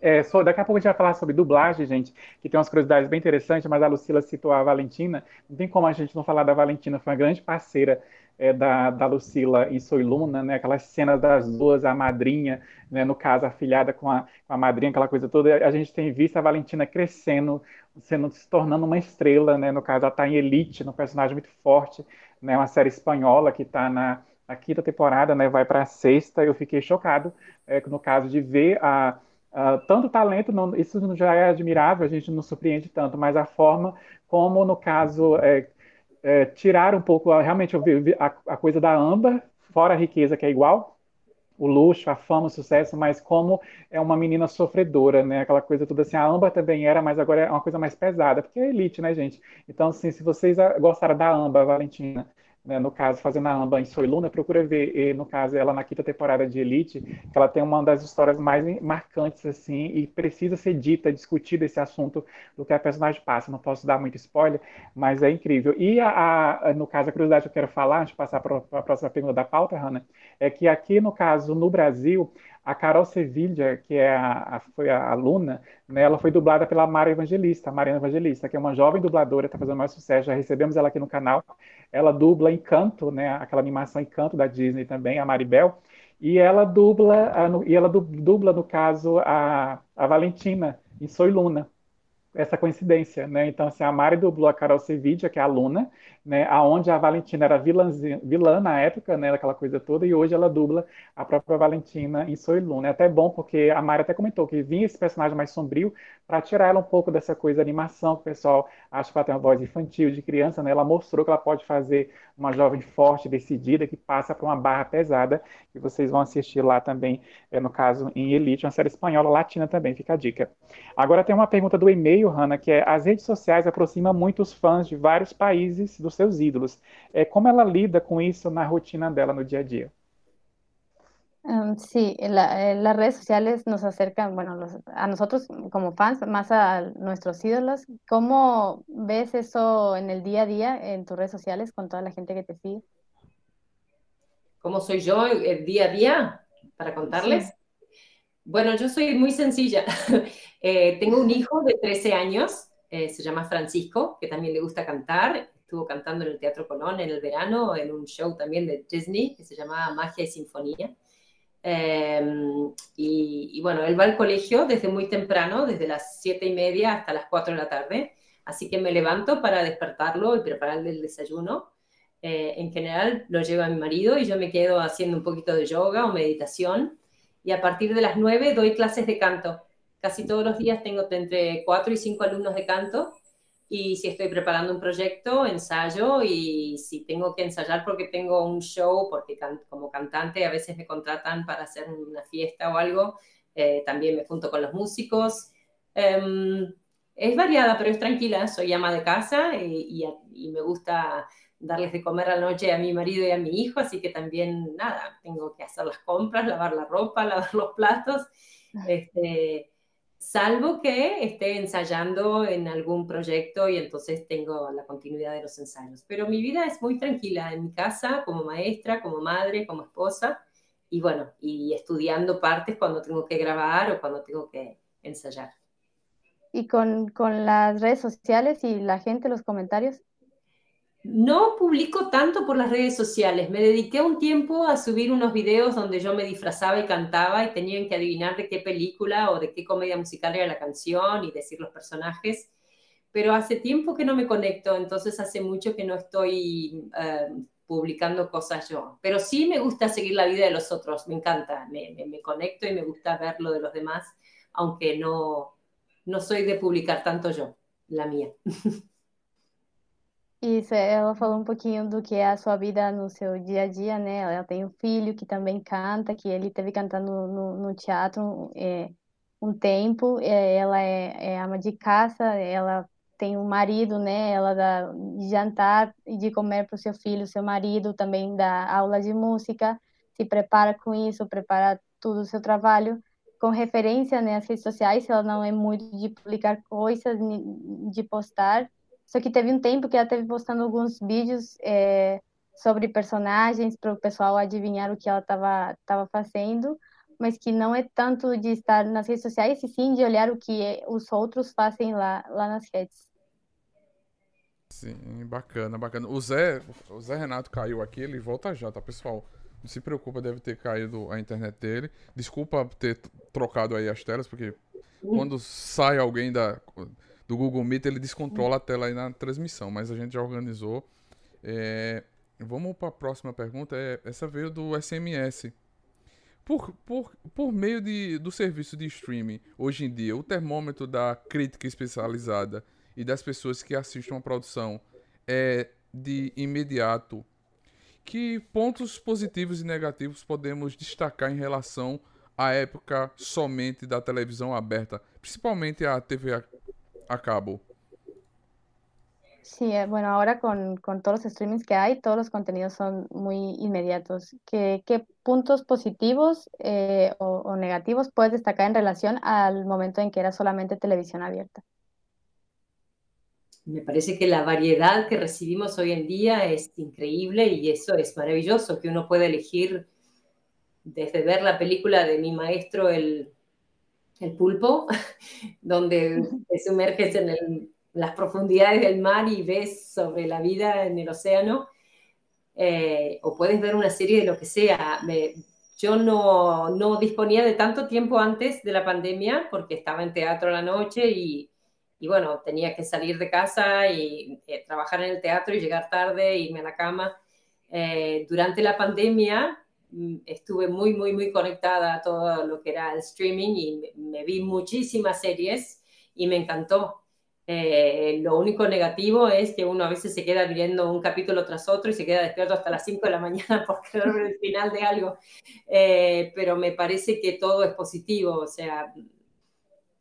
É, só, daqui a pouco a gente vai falar sobre dublagem, gente, que tem umas curiosidades bem interessantes, mas a Lucila citou a Valentina. Não tem como a gente não falar da Valentina, foi uma grande parceira é, da, da Lucila em Soy Luna, né? Aquelas cenas das duas, a madrinha, né? no caso, a filhada com a, com a madrinha, aquela coisa toda. A gente tem visto a Valentina crescendo, sendo, se tornando uma estrela, né? No caso, ela está em Elite, um personagem muito forte, né? Uma série espanhola que está na, quinta temporada, né? Vai para a sexta. Eu fiquei chocado, é, no caso, de ver a Uh, tanto talento, não, isso já é admirável, a gente não surpreende tanto, mas a forma como, no caso, é, é, tirar um pouco, realmente, a, a coisa da Amba, fora a riqueza que é igual, o luxo, a fama, o sucesso, mas como é uma menina sofredora, né? Aquela coisa toda assim, a Amba também era, mas agora é uma coisa mais pesada, porque é elite, né, gente? Então, assim, se vocês gostaram da Amba, Valentina, né, no caso, fazendo a Amba em Soy Luna, procura ver, e, no caso, ela na quinta temporada de Elite, que ela tem uma das histórias mais marcantes, assim, e precisa ser dita, discutida esse assunto do que a personagem passa. Não posso dar muito spoiler, mas é incrível. E, a, a no caso, a curiosidade que eu quero falar, antes de passar para a próxima pergunta da pauta, Hanna, é que aqui, no caso, no Brasil, a Carol Sevilla, que é a, a foi a aluna, né, ela foi dublada pela Mara Evangelista, Mariana Evangelista, que é uma jovem dubladora, está fazendo mais sucesso, já recebemos ela aqui no canal. Ela dubla Encanto, né, aquela animação Encanto da Disney também, a Maribel, e ela dubla, a, no, e ela dubla, no caso, a, a Valentina, em Soy Luna essa coincidência, né? Então, assim, a Mari dublou a Carol Sevilla, que é a aluna, né? Aonde a Valentina era vilã, vilã na época, né? Aquela coisa toda, e hoje ela dubla a própria Valentina em Soy Luna. É até bom, porque a Mari até comentou que vinha esse personagem mais sombrio para tirar ela um pouco dessa coisa de animação, que o pessoal acha que ela tem uma voz infantil, de criança, né? Ela mostrou que ela pode fazer uma jovem forte, decidida, que passa por uma barra pesada, e vocês vão assistir lá também, é, no caso, em Elite, uma série espanhola, latina também, fica a dica. Agora tem uma pergunta do e-mail, Hanna, que é, as redes sociais aproximam muito os fãs de vários países dos seus ídolos. É, como ela lida com isso na rotina dela, no dia a dia? Um, sí, la, eh, las redes sociales nos acercan, bueno, los, a nosotros como fans, más a nuestros ídolos. ¿Cómo ves eso en el día a día en tus redes sociales con toda la gente que te sigue? ¿Cómo soy yo el día a día? Para contarles. Sí. Bueno, yo soy muy sencilla. eh, tengo un hijo de 13 años, eh, se llama Francisco, que también le gusta cantar. Estuvo cantando en el Teatro Colón en el verano, en un show también de Disney que se llamaba Magia y Sinfonía. Eh, y, y, bueno, él va al colegio desde muy temprano, desde las siete y media hasta las 4 de la tarde. Así que me levanto para despertarlo y prepararle el desayuno. Eh, en general lo lleva mi marido y yo me quedo haciendo un poquito de yoga o meditación. Y a partir de las 9 doy clases de canto. Casi todos los días tengo entre 4 y 5 alumnos de canto y si estoy preparando un proyecto, ensayo y si tengo que ensayar porque tengo un show, porque como cantante a veces me contratan para hacer una fiesta o algo, eh, también me junto con los músicos. Um, es variada, pero es tranquila. Soy ama de casa y, me gusta darles de comer a la noche a mi marido y a mi hijo, así que también, nada, tengo que hacer las compras, lavar la ropa, lavar los platos. Este, salvo que esté ensayando en algún proyecto y entonces tengo la continuidad de los ensayos. Pero mi vida es muy tranquila en mi casa, como maestra, como madre, como esposa, y bueno, y estudiando partes cuando tengo que grabar o cuando tengo que ensayar. ¿Y con, con las redes sociales y la gente, los comentarios? No publico tanto por las redes sociales. Me dediqué un tiempo a subir unos videos donde yo me disfrazaba y cantaba y tenían que adivinar de qué película o de qué comedia musical era la canción y decir los personajes. Pero hace tiempo que no me conecto, entonces hace mucho que no estoy uh, publicando cosas yo. Pero sí me gusta seguir la vida de los otros, me encanta. Me, me, me conecto y me gusta ver lo de los demás, aunque no, no soy de publicar tanto yo, la mía. Isso, ela falou um pouquinho do que é a sua vida no seu dia a dia, né? Ela tem um filho que também canta, que ele teve cantando no, no teatro é, um tempo. É, ela é, é ama de casa, ela tem um marido, né? Ela dá jantar e de comer para o seu filho, seu marido também dá aula de música, se prepara com isso, prepara tudo o seu trabalho com referência né, às redes sociais. Ela não é muito de publicar coisas, de postar só que teve um tempo que ela teve postando alguns vídeos é, sobre personagens para o pessoal adivinhar o que ela estava tava fazendo, mas que não é tanto de estar nas redes sociais, e sim de olhar o que é, os outros fazem lá, lá nas redes. Sim, bacana, bacana. O Zé, o Zé Renato caiu aqui, ele volta já, tá, pessoal? Não se preocupa, deve ter caído a internet dele. Desculpa ter trocado aí as telas, porque quando sai alguém da do Google Meet, ele descontrola a tela aí na transmissão, mas a gente já organizou. É, vamos para a próxima pergunta. É, essa veio do SMS. Por, por, por meio de, do serviço de streaming, hoje em dia, o termômetro da crítica especializada e das pessoas que assistem uma produção é de imediato. Que pontos positivos e negativos podemos destacar em relação à época somente da televisão aberta, principalmente a TV acabo. Sí, eh, bueno, ahora con, con, todos los streamings que hay, todos los contenidos son muy inmediatos. ¿Qué, qué puntos positivos eh, o, o, negativos puedes destacar en relación al momento en que era solamente televisión abierta? Me parece que la variedad que recibimos hoy en día es increíble y eso es maravilloso, que uno puede elegir desde ver la película de mi maestro, el el pulpo, donde te sumerges en las profundidades del mar y ves sobre la vida en el océano, eh, o puedes ver una serie de lo que sea. yo no, no, disponía de tanto tiempo antes de la pandemia porque estaba en teatro a la noche y, y bueno, tenía que salir de casa y eh, trabajar en el teatro y llegar tarde, irme a la cama. Eh, durante la pandemia estuve muy, muy, muy conectada a todo lo que era el streaming y me, vi muchísimas series y me encantó. Eh, lo único negativo es que uno a veces se queda viendo un capítulo tras otro y se queda despierto hasta las 5 de la mañana por querer ver el final de algo. Eh, pero me parece que todo es positivo, o sea,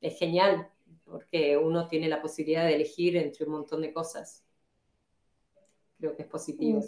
es genial porque uno tiene la posibilidad de elegir entre un montón de cosas. Creo que es positivo.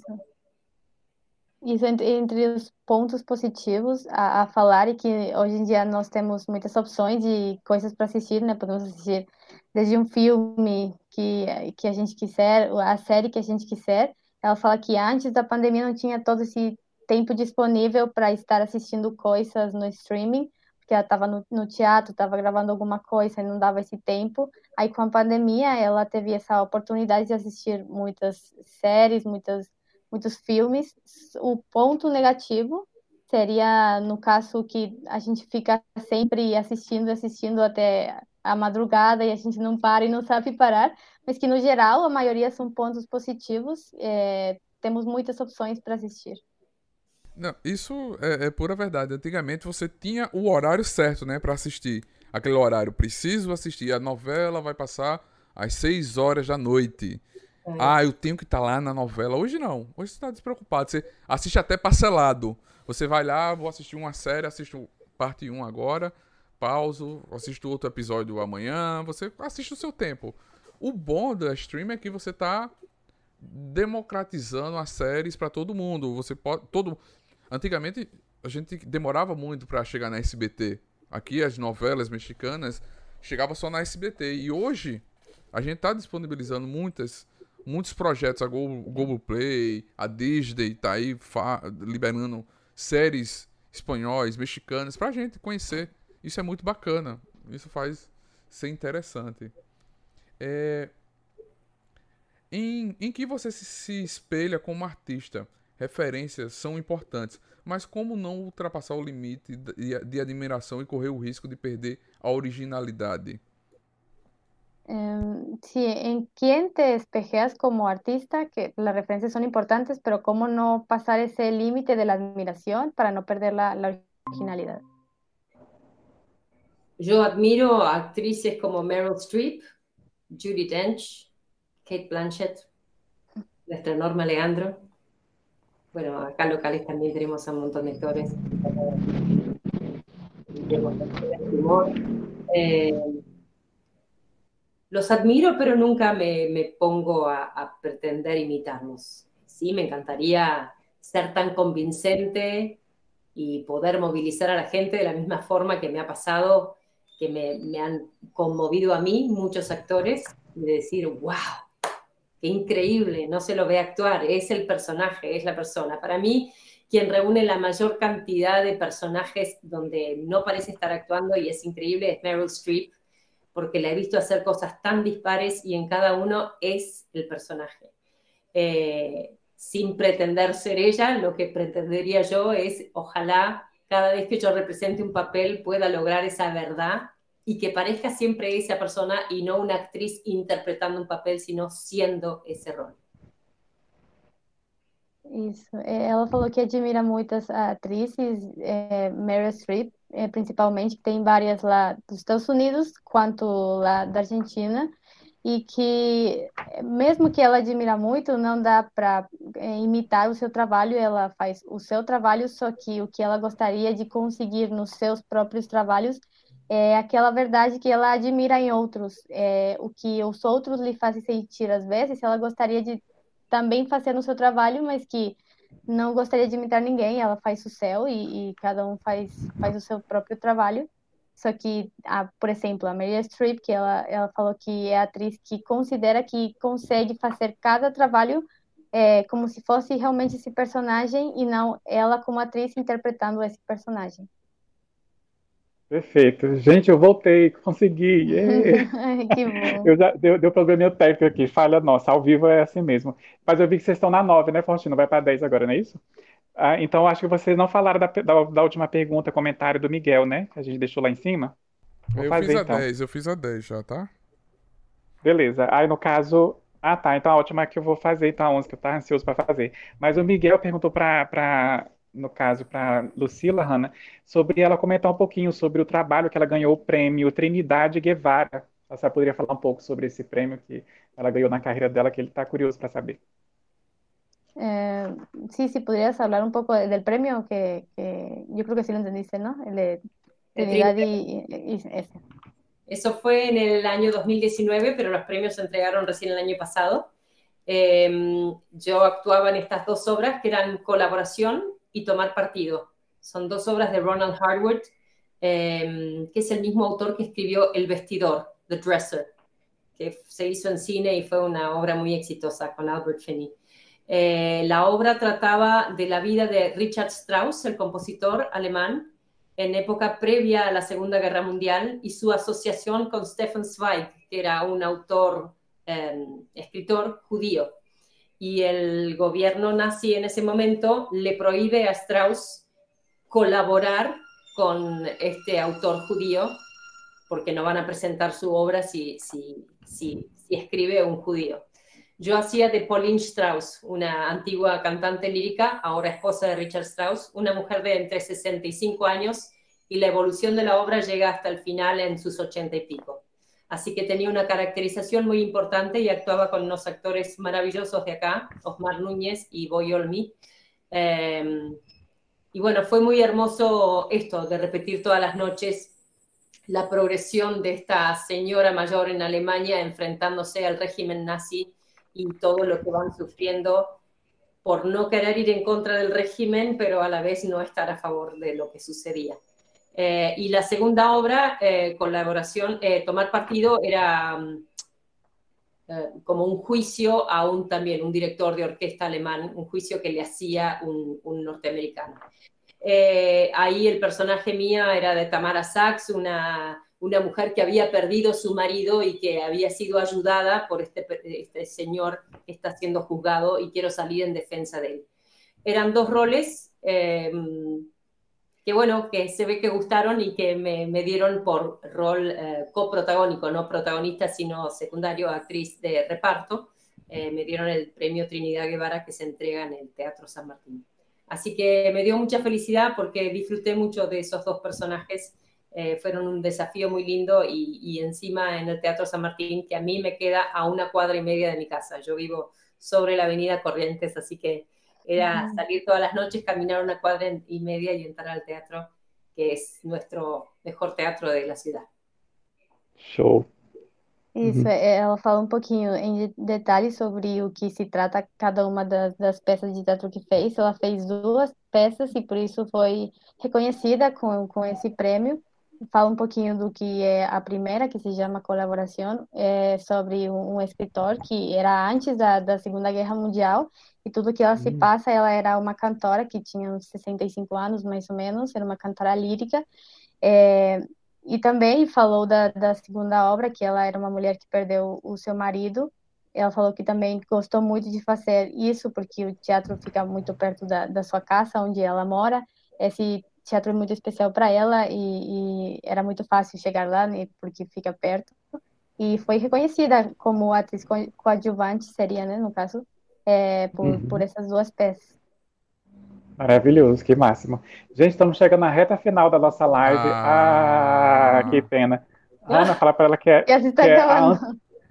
Isso entre os pontos positivos a, a, falar e que hoje em dia nós temos muitas opções de coisas para assistir, né? Podemos assistir desde um filme que, que a gente quiser, a série que a gente quiser. Ela fala que antes da pandemia não tinha todo esse tempo disponível para estar assistindo coisas no streaming, porque ela estava no, no, teatro, estava gravando alguma coisa e não dava esse tempo. Aí com a pandemia ela teve essa oportunidade de assistir muitas séries, muitas muitos filmes. O ponto negativo seria, no caso, que a gente fica sempre assistindo, assistindo até a madrugada e a gente não para e não sabe parar, mas que, no geral, a maioria são pontos positivos. É, temos muitas opções para assistir. Não, isso é, é, pura verdade. Antigamente você tinha o horário certo, né, para assistir. Aquele horário, preciso assistir. A novela vai passar às 6 horas da noite. É. Ah, eu tenho que estar tá lá na novela. Hoje não. Hoje você está despreocupado. Você assiste até parcelado. Você vai lá, vou assistir uma série, assisto parte 1 agora, pauso, assisto outro episódio amanhã. Você assiste o seu tempo. O bom da stream é que você está democratizando as séries para todo mundo. Você pode. Todo... Antigamente a gente demorava muito para chegar na SBT. Aqui as novelas mexicanas chegava só na SBT. E hoje a gente está disponibilizando muitas muitos projetos, a Google Play, a Disney tá aí liberando séries espanhóis, mexicanas, pra gente conhecer. Isso é muito bacana. Isso faz ser interessante. É... Em, em que você se, se espelha como artista? Referências são importantes, mas como não ultrapassar o limite de, de admiração e correr o risco de perder a originalidade? Eh, sí, ¿en quién te espejeas como artista? Que las referencias son importantes, pero ¿cómo no pasar ese límite de la admiración para no perder la, la originalidad? Yo admiro a actrices como Meryl Streep, Judy Dench, Kate Blanchett. nuestra Norma Leandro. Bueno, acá locales también tenemos a un montón de actores. Eh, los admiro, pero nunca me, me pongo a, a, pretender imitarlos. Sí, me encantaría ser tan convincente y poder movilizar a la gente de la misma forma que me ha pasado, que me, me han conmovido a mí muchos actores, y decir, wow, qué increíble, no se lo ve actuar, es el personaje, es la persona. Para mí, quien reúne la mayor cantidad de personajes donde no parece estar actuando y es increíble es Meryl Streep, porque la he visto hacer cosas tan dispares y en cada uno es el personaje. Eh, sin pretender ser ella, lo que pretendería yo es, ojalá cada vez que yo represente un papel pueda lograr esa verdad y que parezca siempre esa persona y no una actriz interpretando un papel, sino siendo esse rol. Isso. Ela falou que admira muitas atrizes, é, Meryl Streep, principalmente, que tem várias lá dos Estados Unidos, quanto lá da Argentina, e que, mesmo que ela admira muito, não dá para é, imitar o seu trabalho, ela faz o seu trabalho, só que o que ela gostaria de conseguir nos seus próprios trabalhos é aquela verdade que ela admira em outros, é, o que os outros lhe fazem sentir às vezes, ela gostaria de também fazer no seu trabalho, mas que não gostaria de imitar ninguém, ela faz o seu e, e cada um faz, faz o seu próprio trabalho. Só que, a, por exemplo, a Meryl Streep, que ela, ela falou que é atriz que considera que consegue fazer cada trabalho é, como se fosse realmente esse personagem e não ela como atriz interpretando esse personagem. Perfeito. Gente, eu voltei, consegui. que bom. Eu já, deu, deu probleminha técnico aqui, falha nossa, ao vivo é assim mesmo. Mas eu vi que vocês estão na 9, né, Faustino? Vai para 10 agora, não é isso? Ah, então, acho que vocês não falaram da, da, da, última pergunta, comentário do Miguel, né? Que a gente deixou lá em cima. Vou eu fazer, fiz a então. 10, eu fiz a 10 já, tá? Beleza. Aí, no caso. Ah, tá. Então a última que eu vou fazer, então a 11, que eu tava ansioso para fazer. Mas o Miguel perguntou para no caso, para Lucila Hanna, sobre ela comentar um pouquinho sobre o trabalho que ela ganhou o prêmio Trinidade Guevara. Senhora poderia falar um pouco sobre esse prêmio que ela ganhou na carreira dela, que ele está curioso para saber. Eh, sí, sí, podrías hablar un poco del premio que, que, yo creo que sí lo entendiste, ¿no? El de Trinidad y, y, ese. Eso fue en el año 2019, pero los premios se entregaron recién el año pasado. Eh, yo actuaba en estas dos obras que eran colaboración y Tomar Partido. Son dos obras de Ronald Harwood, eh, que es el mismo autor que escribió El Vestidor, The Dresser, que se hizo en cine y fue una obra muy exitosa con Albert Finney. Eh, la obra trataba de la vida de Richard Strauss, el compositor alemán, en época previa a la Segunda Guerra Mundial y su asociación con Stefan Zweig, que era un autor, eh, escritor judío y el gobierno nazi en ese momento le prohíbe a Strauss colaborar con este autor judío porque no van a presentar su obra si, si, si, escribe un judío. Yo hacía de Pauline Strauss, una antigua cantante lírica, ahora esposa de Richard Strauss, una mujer de entre 65 años y la evolución de la obra llega hasta el final en sus 80 y pico. Así que tenía una caracterización muy importante y actuaba con unos actores maravillosos de acá, Osmar Núñez y Boy Olmi. Em, y bueno, fue muy hermoso esto de repetir todas las noches la progresión de esta señora mayor en Alemania enfrentándose al régimen nazi y todo lo que van sufriendo por no querer ir en contra del régimen, pero a la vez no estar a favor de lo que sucedía. Eh, y la segunda obra, eh, colaboración, eh, Tomar Partido, era mm, como un juicio a un también, un director de orquesta alemán, un juicio que le hacía un, un norteamericano. ahí el personaje mía era de Tamara Sachs, una, una mujer que había perdido su marido y que había sido ayudada por este, este señor que está siendo juzgado y quiero salir en defensa de él. Eran dos roles que bueno, que se ve que gustaron y que me, me dieron por rol eh, coprotagónico, no protagonista, sino secundario, actriz de reparto. Eh, me dieron el premio Trinidad Guevara que se entrega en el Teatro San Martín. Así que me dio mucha felicidad porque disfruté mucho de esos dos personajes. Eh, fueron un desafío muy lindo y, y, encima en el Teatro San Martín, que a mí me queda a una cuadra y media de mi casa. Yo vivo sobre la avenida Corrientes, así que era salir todas las noches, caminar una cuadra y media y entrar al teatro, que es nuestro mejor teatro de la ciudad. Show. Isso, ela fala um pouquinho em detalhes sobre o que se trata cada uma das, das peças de teatro que fez. Ela fez duas peças e por isso foi reconhecida com, com esse prêmio. Fala um pouquinho do que é a primeira, que se chama Colaboração, é sobre um, um escritor que era antes da, da Segunda Guerra Mundial e tudo que ela se passa, ela era uma cantora que tinha uns 65 anos, mais ou menos, era uma cantora lírica. É, e também falou da, da segunda obra, que ela era uma mulher que perdeu o seu marido. Ela falou que também gostou muito de fazer isso, porque o teatro fica muito perto da, da sua casa, onde ela mora. Esse teatro é muito especial para ela e, e, era muito fácil chegar lá, né, porque fica perto. E foi reconhecida como atriz coadjuvante, seria, né, no caso, é, por, uhum. por essas duas peças. Maravilhoso, que máximo. Gente, estamos chegando na reta final da nossa live. Ah, ah que pena. Ana, fala para ela que é, que é a,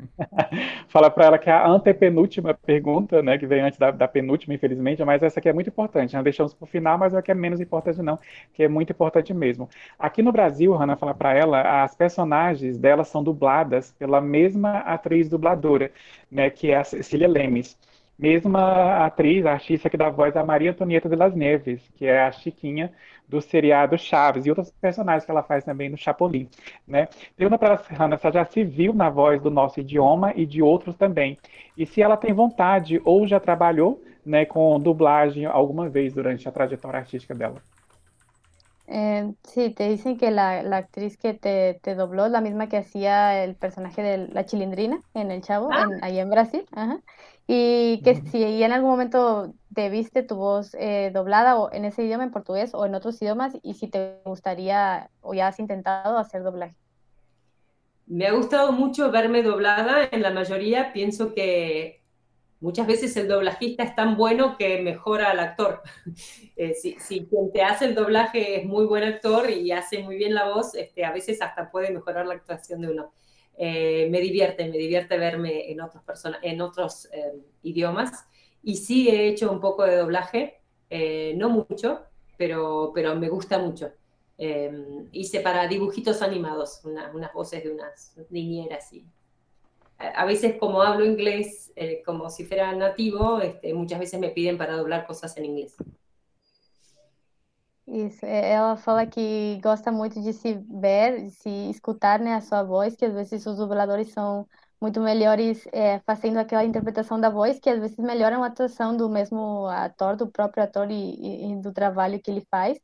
fala para ela que é a antepenúltima pergunta, né, que vem antes da, da, penúltima, infelizmente, mas essa aqui é muito importante. Nós deixamos para o final, mas é que é menos importante não, que é muito importante mesmo. Aqui no Brasil, Ana fala para ela, as personagens dela são dubladas pela mesma atriz dubladora, né, que é a Cecília Lemes mesma atriz, a artista que dá voz a Maria Antonieta de las Neves, que é a Chiquinha do seriado Chaves, e outros personagens que ela faz também no Chapolin, né? Pergunta para ela, Hannah, se ela já se viu na voz do nosso idioma e de outros também, e se ela tem vontade ou já trabalhou né, com dublagem alguma vez durante a trajetória artística dela. Eh, sí, te dicen que la, la actriz que te, te, dobló es la misma que hacía el personaje de la chilindrina en El Chavo, ah. en, ahí en Brasil. Ajá. Y que si en algún momento te viste tu voz eh, doblada o en ese idioma, en portugués o en otros idiomas, y si te gustaría o ya has intentado hacer doblaje. Me ha gustado mucho verme doblada, en la mayoría pienso que muchas veces el doblajista es tan bueno que mejora al actor. Eh, si, quien te hace el doblaje es muy buen actor y hace muy bien la voz, este, a veces hasta puede mejorar la actuación de uno. Eh, me divierte, me divierte verme en otros, en otros eh, idiomas. Y sí he hecho un poco de doblaje, no mucho, pero, pero me gusta mucho. hice para dibujitos animados, unas voces de unas niñeras y a veces como hablo inglés eh, como si fuera nativo, este, muchas veces me piden para doblar cosas em inglês. Isso, ela fala que gosta muito de se ver, de se escutar né, a sua voz, que às vezes os dubladores são muito melhores é, fazendo aquela interpretação da voz, que às vezes melhoram a atuação do mesmo ator, do próprio ator e, e do trabalho que ele faz.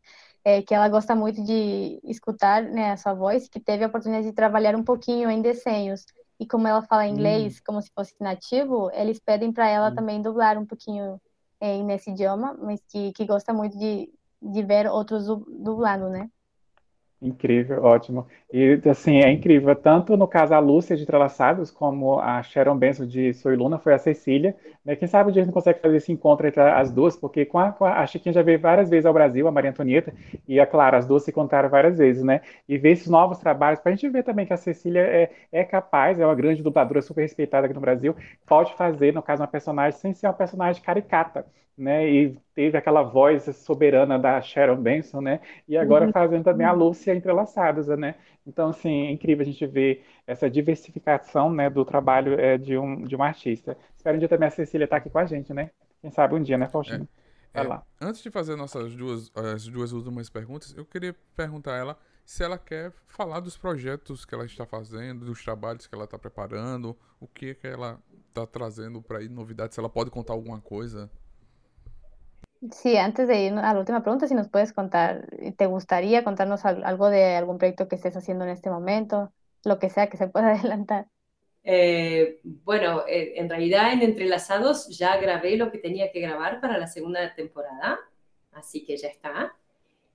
É, que ela gosta muito de escutar né, a sua voz, que teve a oportunidade de trabalhar um pouquinho em desenhos e como ela fala inglês hum. como se fosse nativo, eles pedem para ela hum. também dublar um pouquinho é, nesse idioma, mas que, que gosta muito de, de ver outros dublando, né? Incrível, ótimo. E assim, é incrível, tanto no caso a Lúcia de Entrelaçados, como a Sharon Benson de Soy Luna, foi a Cecília. Né? Quem sabe a gente não consegue fazer esse encontro entre as duas, porque com a, com a, a Chiquinha já veio várias vezes ao Brasil, a Maria Antonieta, e é claro, as duas se contaram várias vezes, né? E ver esses novos trabalhos, para a gente ver também que a Cecília é, é capaz, é uma grande dubladora super respeitada aqui no Brasil, pode fazer, no caso, uma personagem sem ser uma personagem caricata né? E teve aquela voz soberana da Sharon Benson, né? E agora uhum. fazendo também a Lúcia entrelaçadas, né? Então, assim, é incrível a gente ver essa diversificação, né, do trabalho é, de, um, de um artista. Espero um dia também a Cecília estar tá aqui com a gente, né? Quem sabe um dia, né, Faustino? É, é, antes de fazer nossas duas, as duas últimas perguntas, eu queria perguntar a ela se ela quer falar dos projetos que ela está fazendo, dos trabalhos que ela está preparando, o que, que ela está trazendo para aí, novidades, se ela pode contar alguma coisa. Sí, antes de ir a la última pregunta, si nos puedes contar, ¿te gustaría contarnos algo de algún proyecto que estés haciendo en este momento? Lo que sea que se pueda adelantar. Eh, bueno, eh, en realidad en Entrelazados ya grabé lo que tenía que grabar para la segunda temporada, así que ya está.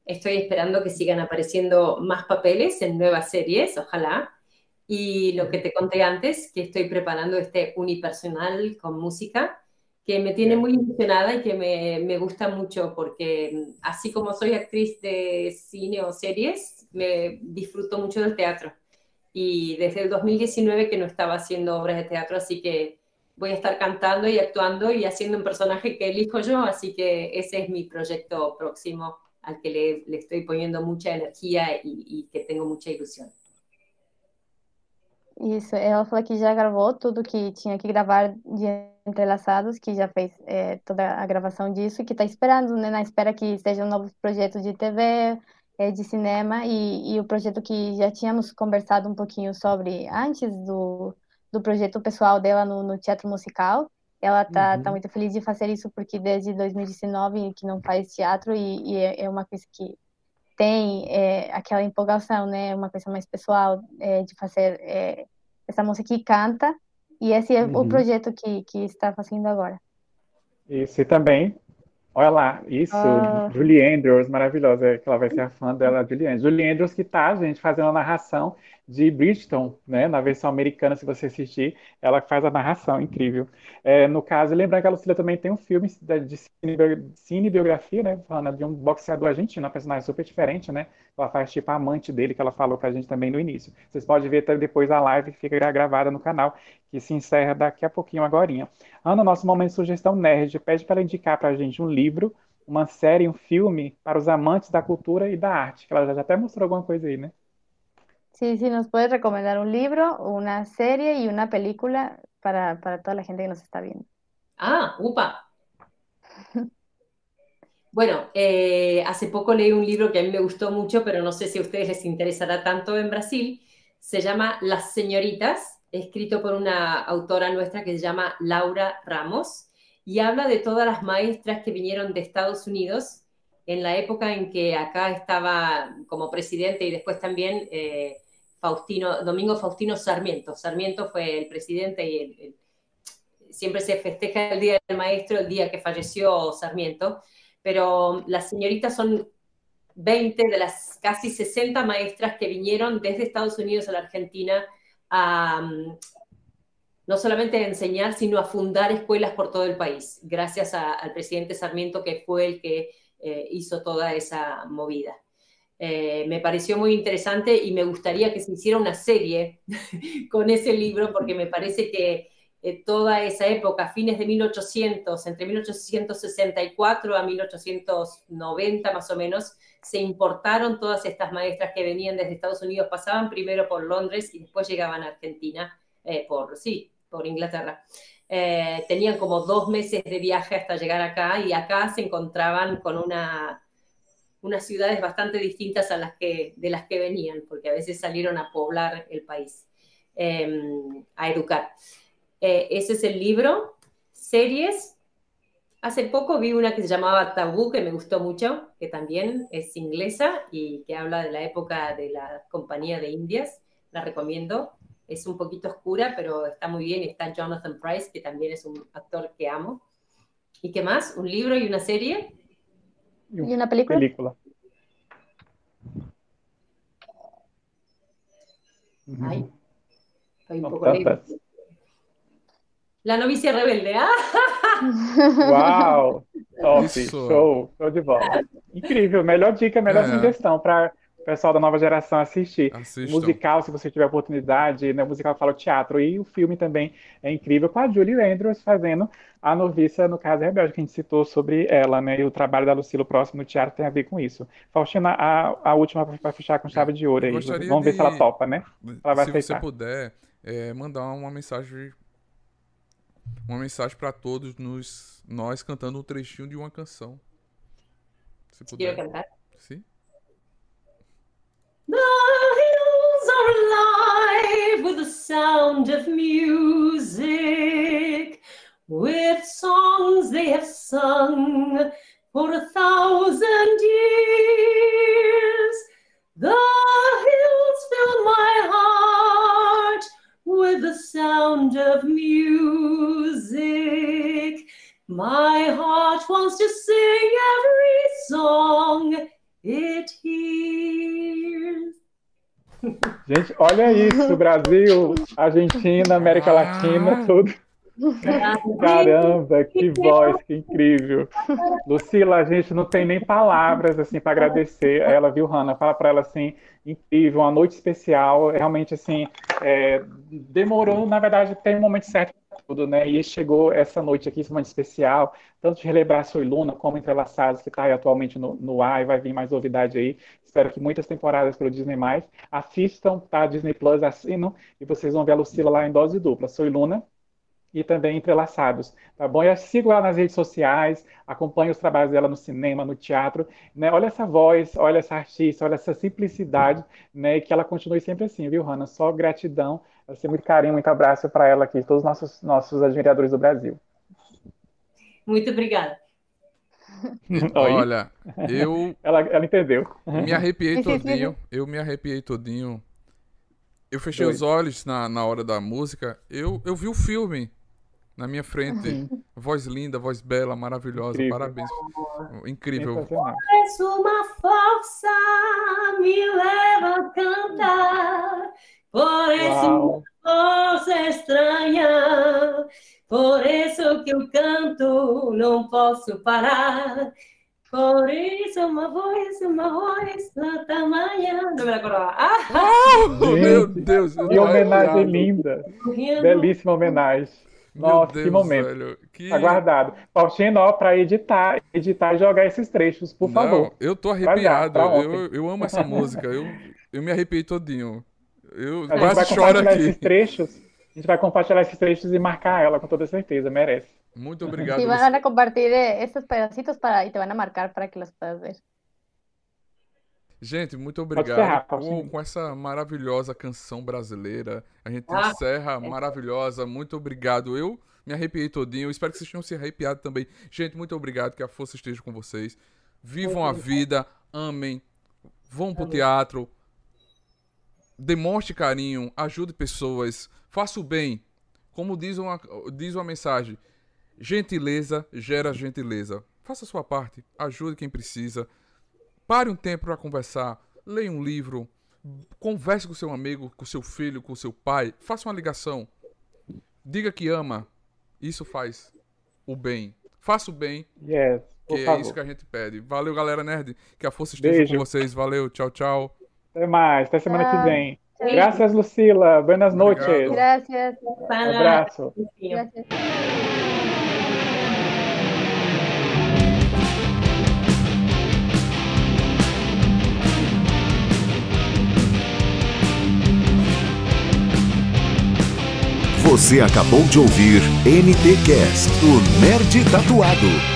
Estoy esperando que sigan apareciendo más papeles en nuevas series, ojalá. Y lo que te conté antes, que estoy preparando este unipersonal con música que me tiene muy ilusionada y que me, me, gusta mucho porque así como soy actriz de cine o series, me disfruto mucho del teatro. Y desde el 2019 que no estaba haciendo obras de teatro, así que voy a estar cantando y actuando y haciendo un personaje que elijo yo, así que esse é mi proyecto próximo al que le, le estoy poniendo mucha energía y, y que tengo mucha ilusión. Isso, ela falou que já gravou tudo que tinha que gravar de Entrelaçados, que já fez é, toda a gravação disso, que está esperando, né, na espera que estejam novos projetos de TV, é, de cinema, e, e o projeto que já tínhamos conversado um pouquinho sobre antes do, do projeto pessoal dela no, no teatro musical. Ela tá, uhum. tá muito feliz de fazer isso porque desde 2019 que não faz teatro e, e é, é uma coisa que tem é, aquela empolgação, né? Uma coisa mais pessoal é, de fazer é, essa música que canta. E esse é uhum. o projeto que, que está fazendo agora. Isso, e também, olha lá, isso, uh... Julie Andrews, maravilhosa, que ela vai ser a fã dela, Julie Andrews. Julie Andrews que tá, gente, fazendo a narração de Bridgeton, né, na versão americana, se você assistir, ela faz a narração, incrível. É, no caso, lembrar que a Lucila também tem um filme de cinebiografia, né, falando de um boxeador argentino, uma personagem super diferente, né, ela faz tipo a amante dele, que ela falou pra gente também no início. Vocês podem ver depois a live que fica gravada no canal, que se encerra daqui a pouquinho agora. Ana, nosso momento de sugestão nerd, pede para ela indicar pra gente um livro, uma série, um filme para os amantes da cultura e da arte, que ela já até mostrou alguma coisa aí, né? Sí, sí, nos puedes recomendar un libro, una serie y una película para, toda la gente que nos está viendo. Ah, upa. Bueno, eh, hace poco leí un libro que a mí me gustó mucho, pero no sé si a ustedes les interesará tanto en Brasil. Se llama Las Señoritas, escrito por una autora nuestra que se llama Laura Ramos, y habla de todas las maestras que vinieron de Estados Unidos en la época en que acá estaba como presidente y después también eh, Faustino, Domingo Faustino Sarmiento. Sarmiento fue el presidente y siempre se festeja el Día del Maestro, el día que falleció Sarmiento, pero las señoritas son 20 de las casi 60 maestras que vinieron desde Estados Unidos a la Argentina a no solamente a enseñar, sino a fundar escuelas por todo el país, gracias al presidente Sarmiento que fue el que eh, hizo toda esa movida. Eh, me pareció muy interesante y me gustaría que se hiciera una serie con ese libro porque me parece que eh, toda esa época, fines de 1800, entre 1864 a 1890 más o menos, se importaron todas estas maestras que venían desde Estados Unidos, pasaban primero por Londres y después llegaban a Argentina, eh, por, sí, por Inglaterra. Tenían como dos meses de viaje hasta llegar acá y acá se encontraban con una unas ciudades bastante distintas a las que, de las que venían, porque a veces salieron a poblar el país, em, a educar. Eh, ese es el libro. Series. Hace poco vi una que se llamaba Tabú, que me gustó mucho, que también es inglesa y que habla de la época de la Compañía de Indias. La recomiendo. Es un poquito oscura, pero está muy bien. Está Jonathan Price, que también es un actor que amo. ¿Y qué más? ¿Un libro y una serie? ¿Y una película? película. Ay, estoy un poco. La novicia rebelde, ah! Uau! Top, show, show de bola. Incrível, melhor dica, melhor é. sugestão para pessoal da nova geração assistir. Assistam. Musical, se você tiver oportunidade, né? Musical fala teatro. E o filme também é incrível, com a Julie Andrews fazendo a noviça, no caso, é rebelde, que a gente citou sobre ela, né? E o trabalho da Lucila próximo no teatro tem a ver com isso. Faustina, a, a última para fechar com chave de ouro aí. Vamos ver se ela topa, né? Ela vai se aceitar. você puder, é, mandar uma mensagem uma mensagem para todos nos, nós cantando um trechinho de uma canção. Se puder. cantar? Sim. The hills are alive with the sound of music, with songs they have sung for a thousand years. The hills fill my heart with the sound of music. My heart wants to sing every song it hears. Gente, olha isso, Brasil, Argentina, América Latina, tudo. Caramba, que voz, que incrível. Lucila, a gente não tem nem palavras assim para agradecer a ela, viu, Hanna? Fala para ela assim, incrível, uma noite especial, realmente assim, é, demorou, na verdade, tem um momento certo tudo, né? E chegou essa noite aqui, muito especial, tanto de relembrar Soy Luna, como Entrelaçados, que está atualmente no, no ar e vai vir mais novidade aí. Espero que muitas temporadas pelo Disney+. Assistam, tá? Disney Plus, assinam, e vocês vão ver a Lucila lá em dose dupla. Soy Luna, e também entrelaçados, tá bom? E sigo ela nas redes sociais, acompanho os trabalhos dela no cinema, no teatro, né? Olha essa voz, olha essa artista, olha essa simplicidade, né? E que ela continue sempre assim, viu, Hanna? Só gratidão, ser muito carinho, muito abraço para ela aqui, todos os nossos, nossos admiradores do Brasil. Muito obrigada. Olha, eu. ela, ela entendeu. Me arrepiei todinho. Eu me arrepiei todinho. Eu fechei Doido. os olhos na, na hora da música. Eu, eu vi o filme na minha frente. Uhum. Voz linda, voz bela, maravilhosa. Incrível. Parabéns. Incrível. És uma força, me leva a cantar. Por isso Uau. força estranha. Por isso que eu canto, não posso parar. Por isso uma voz, uma voz no tamanho. Não. Ah! Oh, meu Deus! Que homenagem linda! Belíssima homenagem. Nossa, Deus, que momento. Velho, que... Aguardado. Faustino, ó, pra editar, editar e jogar esses trechos, por Não, favor. Eu tô arrepiado. Eu, eu amo essa música. Eu, eu me arrepiei todinho. Eu a quase choro aqui. Esses trechos, a gente vai compartilhar esses trechos e marcar ela, com toda certeza. Merece. Muito obrigado. Y van a compartir eh, estos pedacitos para, y te van a marcar para que los puedas ver. Gente, muito obrigado com, com, essa maravilhosa canção brasileira. A gente ah, encerra é. maravilhosa. Muito obrigado. Eu me arrepiei todinho. espero que vocês tenham se arrepiado também. Gente, muito obrigado. Que a força esteja com vocês. Vivam a vida. Amem. Vão pro teatro. Demonstre carinho. Ajude pessoas. Faça o bem. Como diz uma, diz uma mensagem. Gentileza gera gentileza. Faça a sua parte, ajude quem precisa. Pare um tempo para conversar, leia um livro, converse com seu amigo, com seu filho, com seu pai, faça uma ligação. Diga que ama. Isso faz o bem. Faça o bem. Yes, que é isso que a gente pede. Valeu, galera nerd. Que a força esteja Beijo. com vocês. Valeu, tchau, tchau. Até mais, até semana que vem. Graças, Lucila. Buenas noches. Gracias. Um abraço. Gracias. Você acabou de ouvir NTcast, o Nerd Tatuado.